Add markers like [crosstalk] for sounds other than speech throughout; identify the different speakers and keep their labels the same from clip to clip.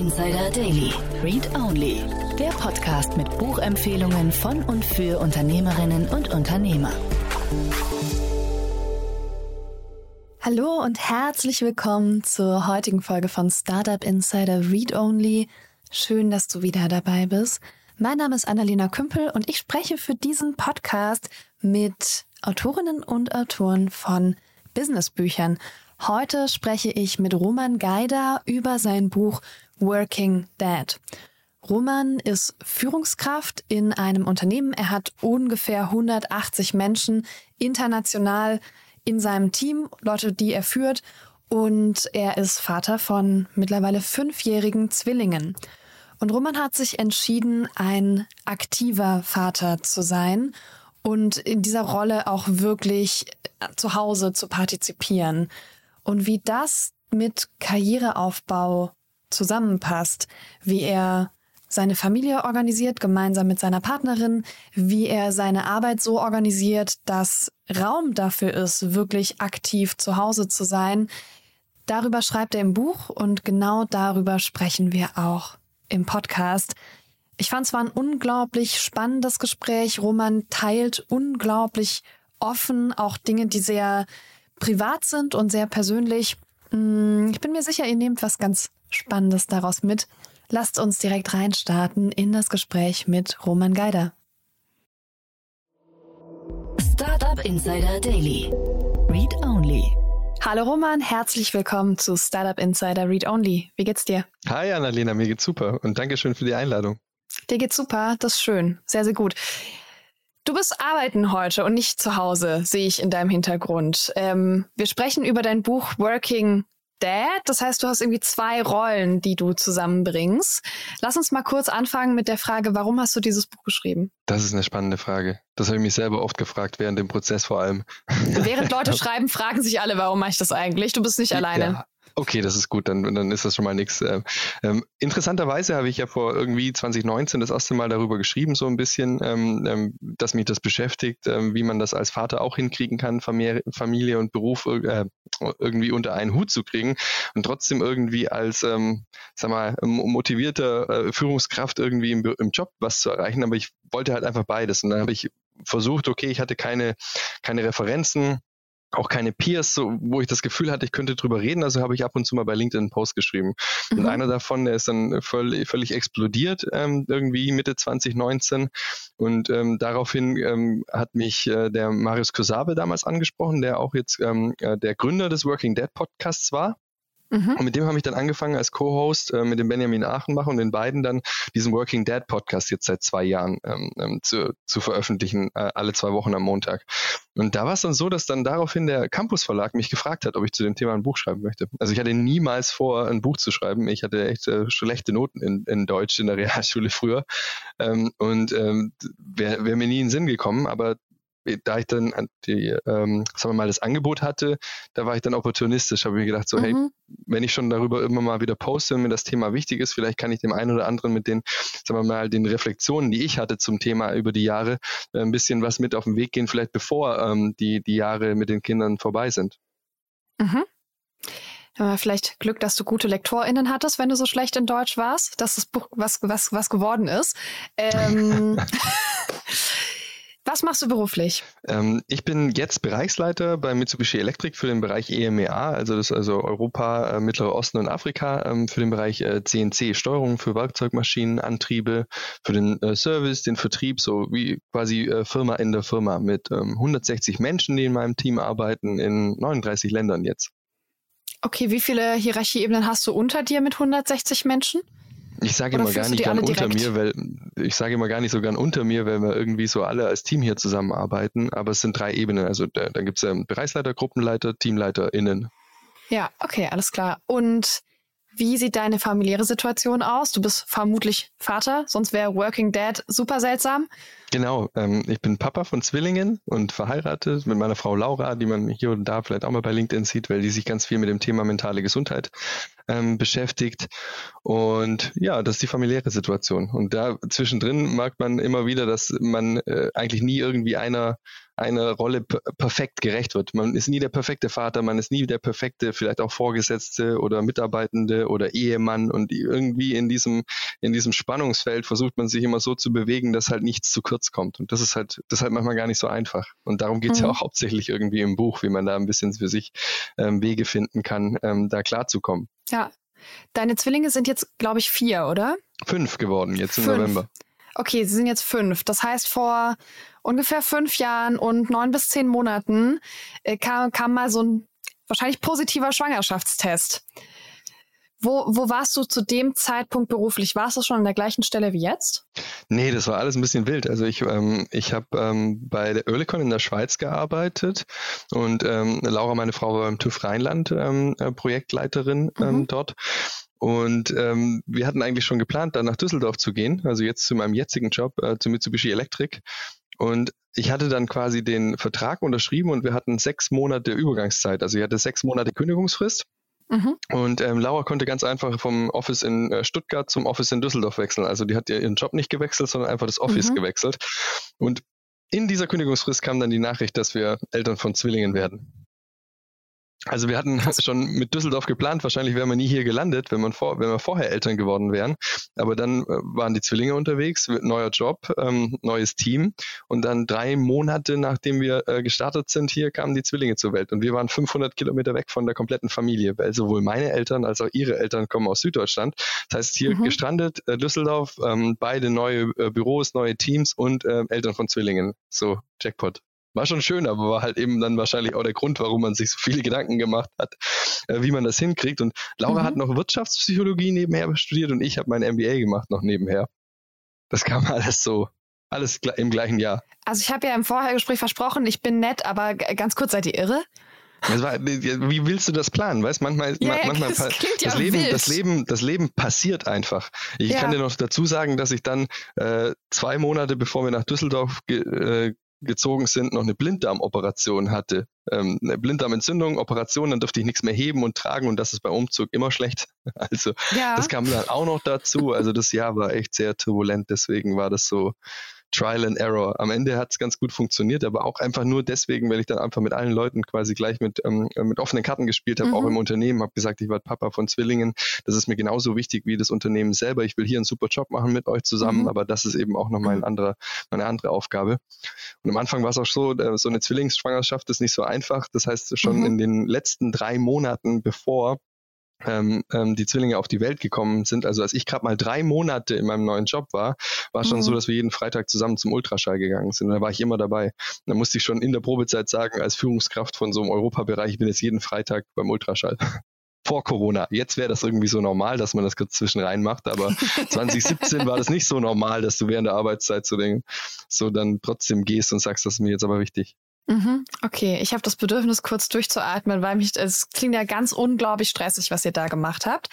Speaker 1: Insider Daily. Read Only. Der Podcast mit Buchempfehlungen von und für Unternehmerinnen und Unternehmer.
Speaker 2: Hallo und herzlich willkommen zur heutigen Folge von Startup Insider Read Only. Schön, dass du wieder dabei bist. Mein Name ist Annalena Kümpel und ich spreche für diesen Podcast mit Autorinnen und Autoren von Businessbüchern. Heute spreche ich mit Roman Geider über sein Buch Working Dad. Roman ist Führungskraft in einem Unternehmen. Er hat ungefähr 180 Menschen international in seinem Team, Leute, die er führt. Und er ist Vater von mittlerweile fünfjährigen Zwillingen. Und Roman hat sich entschieden, ein aktiver Vater zu sein und in dieser Rolle auch wirklich zu Hause zu partizipieren. Und wie das mit Karriereaufbau zusammenpasst, wie er seine Familie organisiert, gemeinsam mit seiner Partnerin, wie er seine Arbeit so organisiert, dass Raum dafür ist, wirklich aktiv zu Hause zu sein. Darüber schreibt er im Buch und genau darüber sprechen wir auch im Podcast. Ich fand es war ein unglaublich spannendes Gespräch. Roman teilt unglaublich offen auch Dinge, die sehr privat sind und sehr persönlich. Mm, ich bin mir sicher, ihr nehmt was ganz Spannendes daraus mit. Lasst uns direkt reinstarten in das Gespräch mit Roman Geider.
Speaker 1: Startup Insider Daily. Read Only.
Speaker 2: Hallo Roman, herzlich willkommen zu Startup Insider Read Only. Wie geht's dir?
Speaker 3: Hi Annalena, mir geht's super und Dankeschön für die Einladung.
Speaker 2: Dir geht's super, das ist schön, sehr, sehr gut. Du bist arbeiten heute und nicht zu Hause, sehe ich in deinem Hintergrund. Ähm, wir sprechen über dein Buch Working Dad. Das heißt, du hast irgendwie zwei Rollen, die du zusammenbringst. Lass uns mal kurz anfangen mit der Frage, warum hast du dieses Buch geschrieben?
Speaker 3: Das ist eine spannende Frage. Das habe ich mich selber oft gefragt, während dem Prozess vor allem.
Speaker 2: Während Leute [laughs] schreiben, fragen sich alle, warum mache ich das eigentlich? Du bist nicht alleine.
Speaker 3: Ja, Okay, das ist gut, dann, dann ist das schon mal nichts. Ähm, ähm, interessanterweise habe ich ja vor irgendwie 2019 das erste Mal darüber geschrieben, so ein bisschen, ähm, ähm, dass mich das beschäftigt, ähm, wie man das als Vater auch hinkriegen kann, Familie, und Beruf äh, irgendwie unter einen Hut zu kriegen und trotzdem irgendwie als, ähm, sag mal, motivierter äh, Führungskraft irgendwie im, im Job was zu erreichen. Aber ich wollte halt einfach beides. Und dann habe ich versucht, okay, ich hatte keine, keine Referenzen, auch keine Peers, so, wo ich das Gefühl hatte, ich könnte drüber reden. Also habe ich ab und zu mal bei LinkedIn einen Post geschrieben. Mhm. Und einer davon, der ist dann völlig, völlig explodiert, ähm, irgendwie Mitte 2019. Und ähm, daraufhin ähm, hat mich äh, der Marius Kosabe damals angesprochen, der auch jetzt ähm, äh, der Gründer des Working Dead Podcasts war. Mhm. Und mit dem habe ich dann angefangen als Co-Host äh, mit dem Benjamin Achenbach und den beiden dann diesen Working Dad Podcast jetzt seit zwei Jahren ähm, ähm, zu, zu veröffentlichen, äh, alle zwei Wochen am Montag. Und da war es dann so, dass dann daraufhin der Campus Verlag mich gefragt hat, ob ich zu dem Thema ein Buch schreiben möchte. Also ich hatte niemals vor, ein Buch zu schreiben. Ich hatte echt äh, schlechte Noten in, in Deutsch in der [laughs] Realschule früher. Ähm, und ähm, wäre wär mir nie in den Sinn gekommen, aber da ich dann die, ähm, sagen wir mal, das Angebot hatte, da war ich dann opportunistisch, habe mir gedacht, so, mhm. hey, wenn ich schon darüber immer mal wieder poste und mir das Thema wichtig ist, vielleicht kann ich dem einen oder anderen mit den, sagen wir mal, den Reflexionen, die ich hatte zum Thema über die Jahre, äh, ein bisschen was mit auf den Weg gehen, vielleicht bevor ähm, die, die Jahre mit den Kindern vorbei sind.
Speaker 2: Mhm. Ja, vielleicht Glück, dass du gute LektorInnen hattest, wenn du so schlecht in Deutsch warst, dass das Buch was, was, was geworden ist. [laughs] Ähm, Was machst du beruflich?
Speaker 3: Ähm, ich bin jetzt Bereichsleiter bei Mitsubishi Electric für den Bereich EMEA, also das also Europa, äh, Mittlerer Osten und Afrika, ähm, für den Bereich äh, CNC, Steuerung für Werkzeugmaschinen, Antriebe, für den äh, Service, den Vertrieb, so wie quasi äh, Firma in der Firma mit ähm, 160 Menschen, die in meinem Team arbeiten, in 39 Ländern jetzt.
Speaker 2: Okay, wie viele Hierarchieebenen hast du unter dir mit 160 Menschen?
Speaker 3: Ich sage immer gar nicht gern unter mir, weil ich sage immer gar nicht so gern unter mir, weil wir irgendwie so alle als Team hier zusammenarbeiten. Aber es sind drei Ebenen. Also da, da gibt es ähm, Bereichsleiter, Gruppenleiter, TeamleiterInnen.
Speaker 2: Ja, okay, alles klar. Und wie sieht deine familiäre Situation aus? Du bist vermutlich Vater, sonst wäre Working Dad super seltsam.
Speaker 3: Genau, ähm, ich bin Papa von Zwillingen und verheiratet mit meiner Frau Laura, die man hier und da vielleicht auch mal bei LinkedIn sieht, weil die sich ganz viel mit dem Thema mentale Gesundheit ähm, beschäftigt. Und ja, das ist die familiäre Situation. Und da zwischendrin merkt man immer wieder, dass man äh, eigentlich nie irgendwie einer eine Rolle perfekt gerecht wird. Man ist nie der perfekte Vater, man ist nie der perfekte, vielleicht auch Vorgesetzte oder Mitarbeitende oder Ehemann und irgendwie in diesem, in diesem Spannungsfeld versucht man sich immer so zu bewegen, dass halt nichts zu kurz kommt. Und das ist halt, das ist halt manchmal gar nicht so einfach. Und darum geht es mhm. ja auch hauptsächlich irgendwie im Buch, wie man da ein bisschen für sich ähm, Wege finden kann, ähm, da klarzukommen.
Speaker 2: Ja. Deine Zwillinge sind jetzt, glaube ich, vier, oder?
Speaker 3: Fünf geworden, jetzt im Fünf. November.
Speaker 2: Okay, sie sind jetzt fünf. Das heißt, vor ungefähr fünf Jahren und neun bis zehn Monaten äh, kam, kam mal so ein wahrscheinlich positiver Schwangerschaftstest. Wo, wo warst du zu dem Zeitpunkt beruflich? Warst du schon an der gleichen Stelle wie jetzt?
Speaker 3: Nee, das war alles ein bisschen wild. Also ich, ähm, ich habe ähm, bei der Oerlikon in der Schweiz gearbeitet und ähm, Laura, meine Frau, war beim TÜV Rheinland ähm, äh, Projektleiterin ähm, mhm. dort. Und ähm, wir hatten eigentlich schon geplant, dann nach Düsseldorf zu gehen, also jetzt zu meinem jetzigen Job, äh, zu Mitsubishi Electric. Und ich hatte dann quasi den Vertrag unterschrieben und wir hatten sechs Monate Übergangszeit. Also ich hatte sechs Monate Kündigungsfrist. Mhm. Und ähm, Laura konnte ganz einfach vom Office in äh, Stuttgart zum Office in Düsseldorf wechseln. Also die hat ihren Job nicht gewechselt, sondern einfach das Office mhm. gewechselt. Und in dieser Kündigungsfrist kam dann die Nachricht, dass wir Eltern von Zwillingen werden. Also wir hatten schon mit Düsseldorf geplant, wahrscheinlich wären wir nie hier gelandet, wenn, man vor, wenn wir vorher Eltern geworden wären. Aber dann äh, waren die Zwillinge unterwegs, neuer Job, ähm, neues Team. Und dann drei Monate nachdem wir äh, gestartet sind, hier kamen die Zwillinge zur Welt. Und wir waren 500 Kilometer weg von der kompletten Familie, weil sowohl meine Eltern als auch ihre Eltern kommen aus Süddeutschland. Das heißt, hier mhm. gestrandet, äh, Düsseldorf, ähm, beide neue äh, Büros, neue Teams und äh, Eltern von Zwillingen. So, Jackpot war schon schön, aber war halt eben dann wahrscheinlich auch der Grund, warum man sich so viele Gedanken gemacht hat, äh, wie man das hinkriegt. Und Laura mhm. hat noch Wirtschaftspsychologie nebenher studiert und ich habe mein MBA gemacht noch nebenher. Das kam [laughs] alles so, alles im gleichen Jahr.
Speaker 2: Also ich habe ja im Vorhergespräch versprochen, ich bin nett, aber ganz kurz, seid ihr irre?
Speaker 3: War, wie willst du das planen? Weißt manchmal, ja, manchmal [laughs] das, das ja Leben, das Leben, das Leben passiert einfach. Ich ja. kann dir noch dazu sagen, dass ich dann äh, zwei Monate bevor wir nach Düsseldorf ge, äh, gezogen sind, noch eine Blinddarmoperation hatte. Ähm, eine Blinddarmentzündung, Operation, dann durfte ich nichts mehr heben und tragen und das ist beim Umzug immer schlecht. [laughs] Also ja. das kam dann auch noch dazu. Also das Jahr war echt sehr turbulent, deswegen war das so Trial and Error. Am Ende hat es ganz gut funktioniert, aber auch einfach nur deswegen, weil ich dann einfach mit allen Leuten quasi gleich mit, ähm, mit offenen Karten gespielt habe, mhm. auch im Unternehmen, habe gesagt, ich war Papa von Zwillingen. Das ist mir genauso wichtig wie das Unternehmen selber. Ich will hier einen super Job machen mit euch zusammen, mhm. aber das ist eben auch nochmal ein anderer, eine andere Aufgabe. Und am Anfang war es auch so, äh, so eine Zwillingsschwangerschaft ist nicht so einfach. Das heißt, schon mhm. in den letzten drei Monaten, bevor ähm, ähm, die Zwillinge auf die Welt gekommen sind. Also als ich gerade mal drei Monate in meinem neuen Job war, war es schon mhm. so, dass wir jeden Freitag zusammen zum Ultraschall gegangen sind. Und da war ich immer dabei. Da musste ich schon in der Probezeit sagen, als Führungskraft von so einem Europabereich, ich bin jetzt jeden Freitag beim Ultraschall. [laughs] Vor Corona. Jetzt wäre das irgendwie so normal, dass man das kurz zwischen rein macht, aber [laughs] 2017 war das nicht so normal, dass du während der Arbeitszeit so, den, so dann trotzdem gehst und sagst, das ist mir jetzt aber wichtig.
Speaker 2: Mhm, okay, ich habe das Bedürfnis, kurz durchzuatmen, weil mich es klingt ja ganz unglaublich stressig, was ihr da gemacht habt.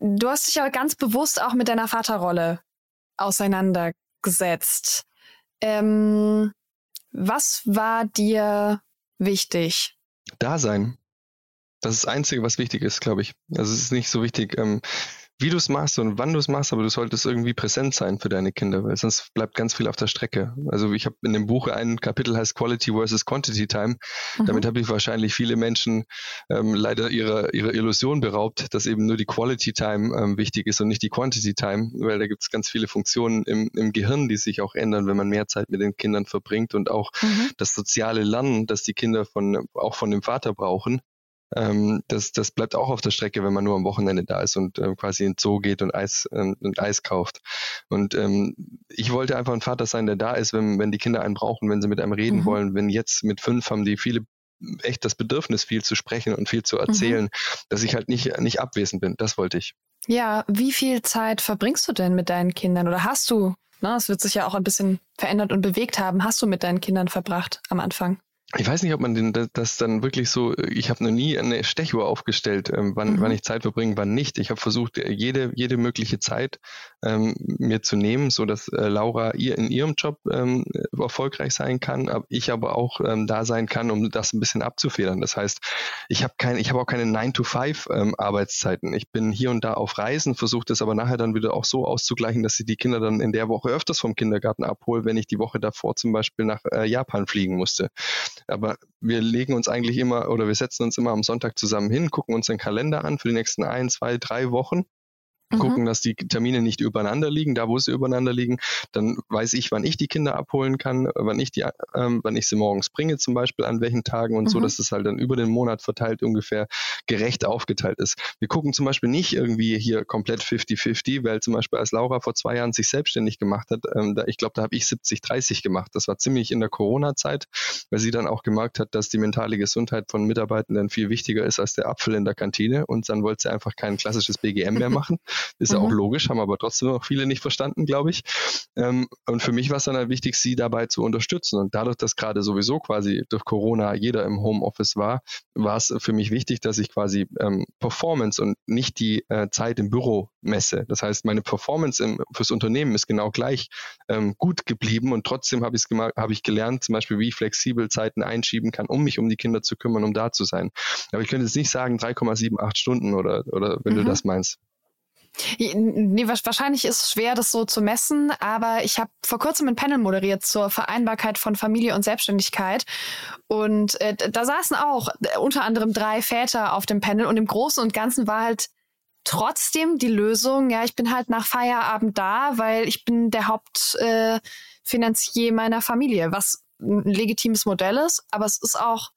Speaker 2: Du hast dich ja ganz bewusst auch mit deiner Vaterrolle auseinandergesetzt. Ähm, was war dir wichtig?
Speaker 3: Dasein. Das ist das Einzige, was wichtig ist, glaube ich. Also es ist nicht so wichtig, ähm, wie du es machst und wann du es machst, aber du solltest irgendwie präsent sein für deine Kinder, weil sonst bleibt ganz viel auf der Strecke. Also ich habe in dem Buch ein Kapitel heißt Quality versus Quantity Time. Mhm. Damit habe ich wahrscheinlich viele Menschen ähm, leider ihre, ihre Illusion beraubt, dass eben nur die Quality Time ähm, wichtig ist und nicht die Quantity Time, weil da gibt es ganz viele Funktionen im, im Gehirn, die sich auch ändern, wenn man mehr Zeit mit den Kindern verbringt und auch mhm. das soziale Lernen, das die Kinder von auch von dem Vater brauchen, ähm, das, das bleibt auch auf der Strecke, wenn man nur am Wochenende da ist und äh, quasi in den Zoo geht und Eis, äh, und Eis kauft. Und ähm, ich wollte einfach ein Vater sein, der da ist, wenn, wenn die Kinder einen brauchen, wenn sie mit einem reden mhm. wollen. Wenn jetzt mit fünf haben die viele echt das Bedürfnis, viel zu sprechen und viel zu erzählen, mhm. dass ich halt nicht, nicht abwesend bin. Das wollte ich.
Speaker 2: Ja, wie viel Zeit verbringst du denn mit deinen Kindern oder hast du? Ne, es wird sich ja auch ein bisschen verändert und bewegt haben. Hast du mit deinen Kindern verbracht am Anfang?
Speaker 3: Ich weiß nicht, ob man den, das dann wirklich so, ich habe noch nie eine Stechuhr aufgestellt, ähm, wann, mhm. wann ich Zeit verbringe, wann nicht. Ich habe versucht, jede, jede mögliche Zeit ähm, mir zu nehmen, so dass äh, Laura ihr in ihrem Job ähm, erfolgreich sein kann, aber ich aber auch ähm, da sein kann, um das ein bisschen abzufedern. Das heißt, ich habe kein, ich habe auch keine 9-to-5 ähm, Arbeitszeiten. Ich bin hier und da auf Reisen, versuche das aber nachher dann wieder auch so auszugleichen, dass ich die Kinder dann in der Woche öfters vom Kindergarten abhole, wenn ich die Woche davor zum Beispiel nach äh, Japan fliegen musste. Aber wir legen uns eigentlich immer oder wir setzen uns immer am Sonntag zusammen hin, gucken uns den Kalender an für die nächsten ein, zwei, drei Wochen mhm. gucken, dass die Termine nicht übereinander liegen. Da, wo sie übereinander liegen, dann weiß ich, wann ich die Kinder abholen kann, wann ich die, ähm, wann ich sie morgens bringe, zum Beispiel an welchen Tagen und mhm. so, dass es halt dann über den Monat verteilt ungefähr gerecht aufgeteilt ist. Wir gucken zum Beispiel nicht irgendwie hier komplett 50-50, weil zum Beispiel als Laura vor zwei Jahren sich selbstständig gemacht hat, ähm, da, ich glaube, da habe ich 70-30 gemacht. Das war ziemlich in der Corona-Zeit, weil sie dann auch gemerkt hat, dass die mentale Gesundheit von Mitarbeitenden viel wichtiger ist als der Apfel in der Kantine und dann wollte sie einfach kein klassisches BGM mehr [laughs] machen. Ist ja mhm. auch logisch, haben aber trotzdem noch viele nicht verstanden, glaube ich. Ähm, und für mich war es dann halt wichtig, sie dabei zu unterstützen. Und dadurch, dass gerade sowieso quasi durch Corona jeder im Homeoffice war, war es für mich wichtig, dass ich quasi ähm, Performance und nicht die äh, Zeit im Büro messe. Das heißt, meine Performance im, fürs Unternehmen ist genau gleich ähm, gut geblieben und trotzdem habe hab ich gelernt, zum Beispiel, wie ich flexibel Zeiten einschieben kann, um mich um die Kinder zu kümmern, um da zu sein. Aber ich könnte jetzt nicht sagen 3,78 Stunden oder, oder wenn mhm. du das meinst.
Speaker 2: Nee, wahrscheinlich ist es schwer, das so zu messen, aber ich habe vor kurzem ein Panel moderiert zur Vereinbarkeit von Familie und Selbstständigkeit. Und äh, da saßen auch äh, unter anderem drei Väter auf dem Panel und im Großen und Ganzen war halt trotzdem die Lösung, ja, ich bin halt nach Feierabend da, weil ich bin der Hauptfinanzier äh, meiner Familie, was ein legitimes Modell ist, aber es ist auch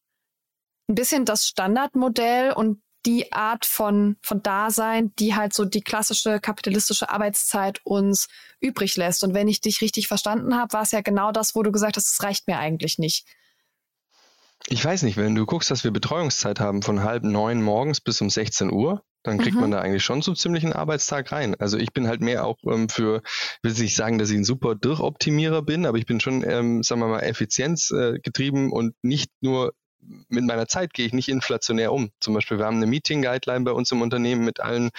Speaker 2: ein bisschen das Standardmodell und die Art von, von Dasein, die halt so die klassische kapitalistische Arbeitszeit uns übrig lässt. Und wenn ich dich richtig verstanden habe, war es ja genau das, wo du gesagt hast, es reicht mir eigentlich nicht.
Speaker 3: Ich weiß nicht, wenn du guckst, dass wir Betreuungszeit haben von halb neun morgens bis um 16 Uhr, dann kriegt mhm. man da eigentlich schon so ziemlich einen Arbeitstag rein. Also ich bin halt mehr auch ähm, für, will nicht sagen, dass ich ein super Durchoptimierer bin, aber ich bin schon, ähm, sagen wir mal, effizienzgetrieben äh, und nicht nur mit meiner Zeit gehe ich nicht inflationär um. Zum Beispiel, wir haben eine Meeting-Guideline bei uns im Unternehmen mit allen,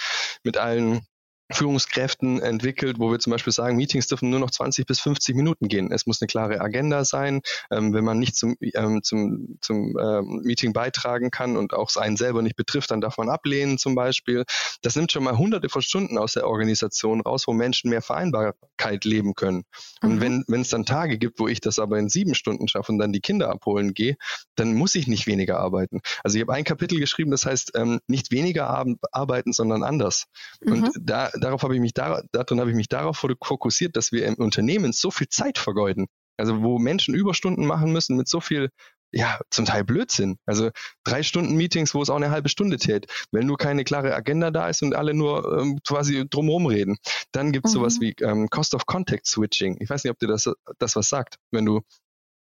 Speaker 3: mit allen Führungskräften entwickelt, wo wir zum Beispiel sagen, Meetings dürfen nur noch 20 bis 50 Minuten gehen. Es muss eine klare Agenda sein. Ähm, wenn man nicht zum, ähm, zum, zum ähm, Meeting beitragen kann und auch einen selber nicht betrifft, dann darf man ablehnen zum Beispiel. Das nimmt schon mal hunderte von Stunden aus der Organisation raus, wo Menschen mehr Vereinbarkeit leben können. Und mhm. wenn es dann Tage gibt, wo ich das aber in sieben Stunden schaffe und dann die Kinder abholen gehe, dann muss ich nicht weniger arbeiten. Also ich habe ein Kapitel geschrieben, das heißt ähm, nicht weniger arbeiten, sondern anders. Mhm. Und da darauf habe ich mich darin habe ich mich darauf fokussiert, dass wir im Unternehmen so viel Zeit vergeuden. Also wo Menschen Überstunden machen müssen mit so viel ja, zum Teil Blödsinn. Also drei Stunden Meetings, wo es auch eine halbe Stunde täte. Wenn nur keine klare Agenda da ist und alle nur ähm, quasi drumherum reden. Dann gibt es mhm. sowas wie ähm, Cost of Contact Switching. Ich weiß nicht, ob dir das, das was sagt. Wenn du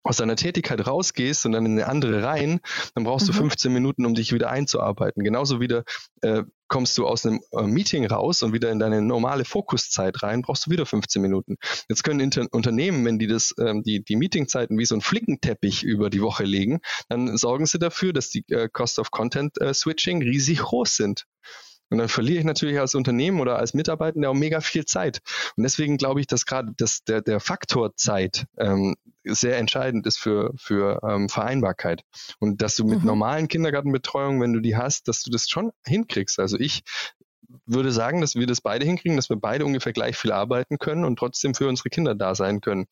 Speaker 3: aus deiner Tätigkeit rausgehst und dann in eine andere rein, dann brauchst mhm. du 15 Minuten, um dich wieder einzuarbeiten. Genauso wieder äh, kommst du aus einem äh, Meeting raus und wieder in deine normale Fokuszeit rein, brauchst du wieder 15 Minuten. Jetzt können Inter Unternehmen, wenn die das, ähm, die, die Meetingzeiten wie so ein Flickenteppich über die Woche legen, dann sorgen sie dafür, dass die äh, Cost of Content äh, Switching riesig hoch sind. Und dann verliere ich natürlich als Unternehmen oder als Mitarbeitender auch mega viel Zeit. Und deswegen glaube ich, dass gerade das, der, der Faktor Zeit ähm, sehr entscheidend ist für, für ähm, Vereinbarkeit. Und dass du mit mhm. normalen Kindergartenbetreuung, wenn du die hast, dass du das schon hinkriegst. Also ich würde sagen, dass wir das beide hinkriegen, dass wir beide ungefähr gleich viel arbeiten können und trotzdem für unsere Kinder da sein können.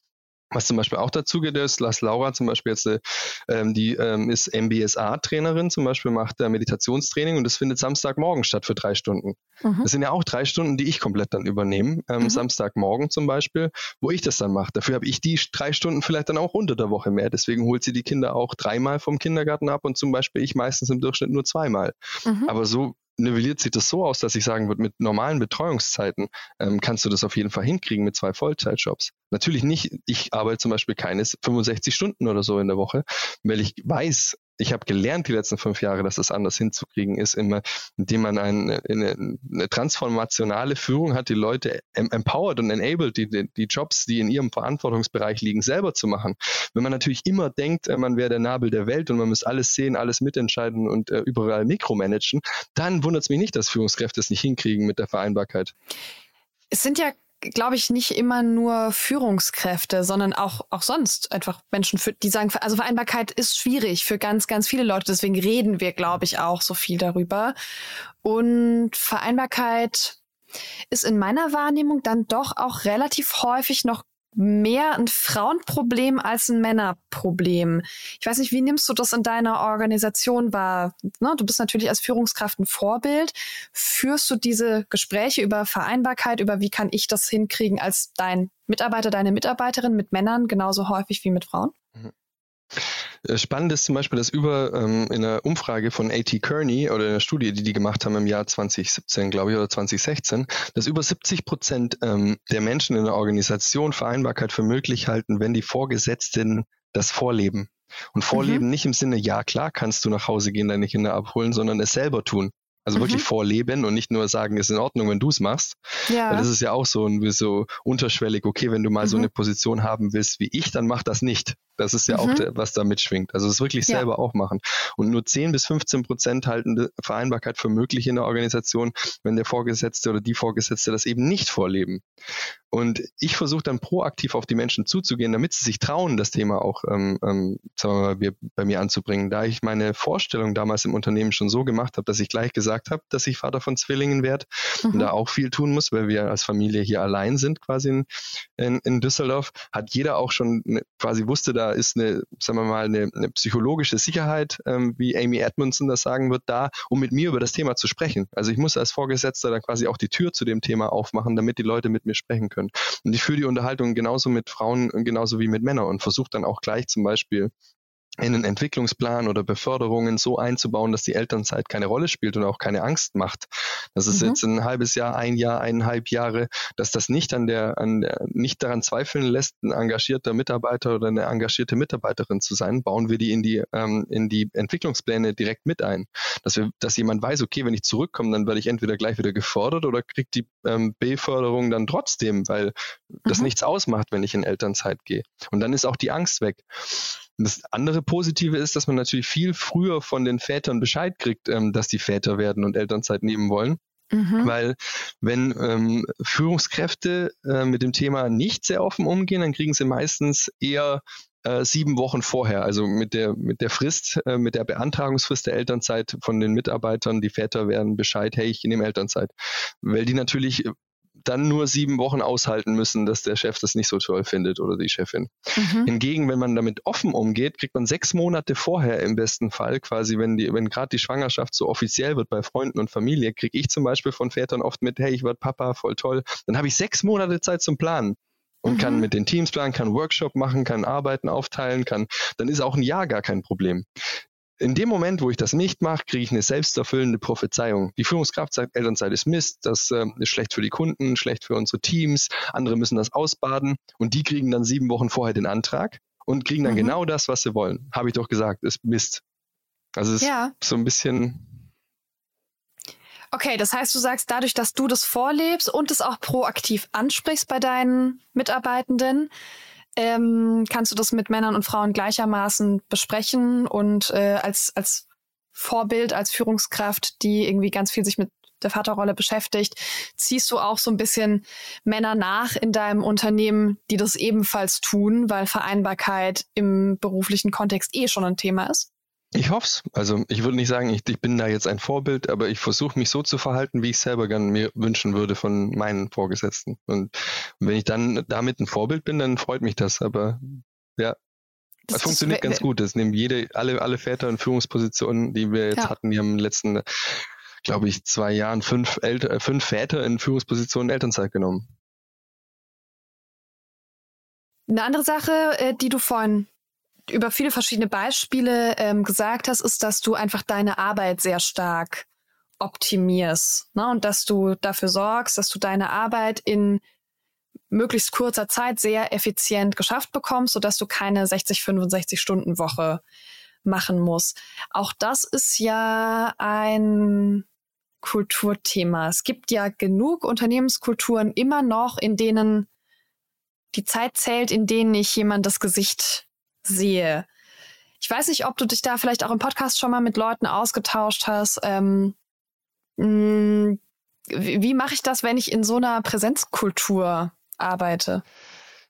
Speaker 3: Was zum Beispiel auch dazu geht, ist, dass Laura zum Beispiel jetzt, äh, ähm, die ähm, ist MBSA-Trainerin, zum Beispiel macht äh, Meditationstraining und das findet Samstagmorgen statt für drei Stunden. Mhm. Das sind ja auch drei Stunden, die ich komplett dann übernehme, ähm, mhm. Samstagmorgen zum Beispiel, wo ich das dann mache. Dafür habe ich die drei Stunden vielleicht dann auch unter der Woche mehr. Deswegen holt sie die Kinder auch dreimal vom Kindergarten ab und zum Beispiel ich meistens im Durchschnitt nur zweimal. Mhm. Aber so nivelliert sich das so aus, dass ich sagen würde, mit normalen Betreuungszeiten ähm, kannst du das auf jeden Fall hinkriegen mit zwei Vollzeitjobs. Natürlich nicht, ich arbeite zum Beispiel keine 65 Stunden oder so in der Woche, weil ich weiß, ich habe gelernt die letzten fünf Jahre, dass das anders hinzukriegen ist, immer, indem man eine, eine, eine transformationale Führung hat, die Leute empowered und enabled, die, die, Jobs, die in ihrem Verantwortungsbereich liegen, selber zu machen. Wenn man natürlich immer denkt, äh, man wäre der Nabel der Welt und man muss alles sehen, alles mitentscheiden und äh, überall mikromanagen, dann wundert es mich nicht, dass Führungskräfte es nicht hinkriegen mit der Vereinbarkeit.
Speaker 2: Es sind ja glaube ich, nicht immer nur Führungskräfte, sondern auch, auch sonst einfach Menschen, für, die sagen, also Vereinbarkeit ist schwierig für ganz, ganz viele Leute. Deswegen reden wir, glaube ich, auch so viel darüber. Und Vereinbarkeit ist in meiner Wahrnehmung dann doch auch relativ häufig noch mehr ein Frauenproblem als ein Männerproblem. Ich weiß nicht, wie nimmst du das in deiner Organisation wahr? Ne, du bist natürlich als Führungskraft ein Vorbild. Führst du diese Gespräche über Vereinbarkeit, über wie kann ich das hinkriegen als dein Mitarbeiter, deine Mitarbeiterin mit Männern genauso häufig wie mit Frauen? Mhm.
Speaker 3: Äh, spannend ist zum Beispiel, dass über ähm, in einer Umfrage von AT Kearney oder in einer Studie, die die gemacht haben im Jahr 2017, glaube ich, oder 2016, dass über 70 Prozent ähm, der Menschen in der Organisation Vereinbarkeit für möglich halten, wenn die Vorgesetzten das vorleben. Und vorleben mhm. nicht im Sinne, ja klar kannst du nach Hause gehen, deine Kinder abholen, sondern es selber tun. Also mhm. wirklich vorleben und nicht nur sagen, ist in Ordnung, wenn du es machst. Ja. Weil das ist ja auch so, so unterschwellig, okay, wenn du mal mhm. so eine Position haben willst wie ich, dann mach das nicht. Das ist ja mhm. auch, der, was da mitschwingt. Also es wirklich ja. selber auch machen. Und nur 10 bis 15 Prozent halten Vereinbarkeit für möglich in der Organisation, wenn der Vorgesetzte oder die Vorgesetzte das eben nicht vorleben. Und ich versuche dann proaktiv auf die Menschen zuzugehen, damit sie sich trauen, das Thema auch ähm, ähm, sagen wir mal, bei mir anzubringen. Da ich meine Vorstellung damals im Unternehmen schon so gemacht habe, dass ich gleich gesagt habe, dass ich Vater von Zwillingen werde mhm. und da auch viel tun muss, weil wir als Familie hier allein sind quasi in, in, in Düsseldorf, hat jeder auch schon ne, quasi wusste, da ist eine, sagen wir mal, eine, eine psychologische Sicherheit, ähm, wie Amy Edmondson das sagen wird, da, um mit mir über das Thema zu sprechen. Also ich muss als Vorgesetzter dann quasi auch die Tür zu dem Thema aufmachen, damit die Leute mit mir sprechen können. Und ich führe die Unterhaltung genauso mit Frauen, genauso wie mit Männern und versuche dann auch gleich zum Beispiel in einen Entwicklungsplan oder Beförderungen so einzubauen, dass die Elternzeit keine Rolle spielt und auch keine Angst macht. Das ist mhm. jetzt ein halbes Jahr, ein Jahr, eineinhalb Jahre, dass das nicht an der, an der, nicht daran zweifeln lässt, ein engagierter Mitarbeiter oder eine engagierte Mitarbeiterin zu sein, bauen wir die in die, ähm, in die Entwicklungspläne direkt mit ein. Dass wir, dass jemand weiß, okay, wenn ich zurückkomme, dann werde ich entweder gleich wieder gefördert oder kriegt die ähm, B-Förderung dann trotzdem, weil mhm. das nichts ausmacht, wenn ich in Elternzeit gehe. Und dann ist auch die Angst weg. Das andere Positive ist, dass man natürlich viel früher von den Vätern Bescheid kriegt, ähm, dass die Väter werden und Elternzeit nehmen wollen. Mhm. Weil wenn ähm, Führungskräfte äh, mit dem Thema nicht sehr offen umgehen, dann kriegen sie meistens eher äh, sieben Wochen vorher, also mit der mit der Frist, äh, mit der Beantragungsfrist der Elternzeit von den Mitarbeitern, die Väter werden Bescheid, hey, ich nehme Elternzeit, weil die natürlich dann nur sieben Wochen aushalten müssen, dass der Chef das nicht so toll findet oder die Chefin. Mhm. Hingegen, wenn man damit offen umgeht, kriegt man sechs Monate vorher im besten Fall, quasi wenn die, wenn gerade die Schwangerschaft so offiziell wird bei Freunden und Familie, kriege ich zum Beispiel von Vätern oft mit, hey, ich werde Papa, voll toll. Dann habe ich sechs Monate Zeit zum Planen und mhm. kann mit den Teams planen, kann Workshop machen, kann Arbeiten aufteilen, kann, dann ist auch ein Jahr gar kein Problem in dem Moment, wo ich das nicht mache, kriege ich eine selbsterfüllende Prophezeiung. Die Führungskraft sagt, Elternzeit ist Mist, das äh, ist schlecht für die Kunden, schlecht für unsere Teams, andere müssen das ausbaden und die kriegen dann sieben Wochen vorher den Antrag und kriegen dann mhm. genau das, was sie wollen. Habe ich doch gesagt, ist Mist. Also es ja. ist so ein bisschen.
Speaker 2: Okay, das heißt, du sagst, dadurch, dass du das vorlebst und es auch proaktiv ansprichst bei deinen Mitarbeitenden, ähm, kannst du das mit Männern und Frauen gleichermaßen besprechen und äh, als, als Vorbild, als Führungskraft, die irgendwie ganz viel sich mit der Vaterrolle beschäftigt, ziehst du auch so ein bisschen Männer nach in deinem Unternehmen, die das ebenfalls tun, weil Vereinbarkeit im beruflichen Kontext eh schon ein Thema ist?
Speaker 3: Ich hoffe es. Also ich würde nicht sagen, ich, ich, bin da jetzt ein Vorbild, aber ich versuche mich so zu verhalten, wie ich selber gerne mir wünschen würde von meinen Vorgesetzten. Und wenn ich dann damit ein Vorbild bin, dann freut mich das. Aber ja, das, das funktioniert ganz gut. Das nehmen jede, alle, alle Väter in Führungspositionen, die wir jetzt ja. hatten, die haben in den letzten, glaube ich, zwei Jahren fünf, Elter, äh, fünf Väter in Führungspositionen Elternzeit genommen.
Speaker 2: Eine andere Sache, äh, die du vorhin über viele verschiedene Beispiele ähm, gesagt hast, ist, dass du einfach deine Arbeit sehr stark optimierst ne? und dass du dafür sorgst, dass du deine Arbeit in möglichst kurzer Zeit sehr effizient geschafft bekommst, sodass du keine 60, 65 Stunden Woche machen muss. Auch das ist ja ein Kulturthema. Es gibt ja genug Unternehmenskulturen immer noch, in denen die Zeit zählt, in denen ich jemand das Gesicht sehe. Ich weiß nicht, ob du dich da vielleicht auch im Podcast schon mal mit Leuten ausgetauscht hast. Ähm, mh, mm, wie, wie mache ich das, wenn ich in so einer Präsenzkultur arbeite?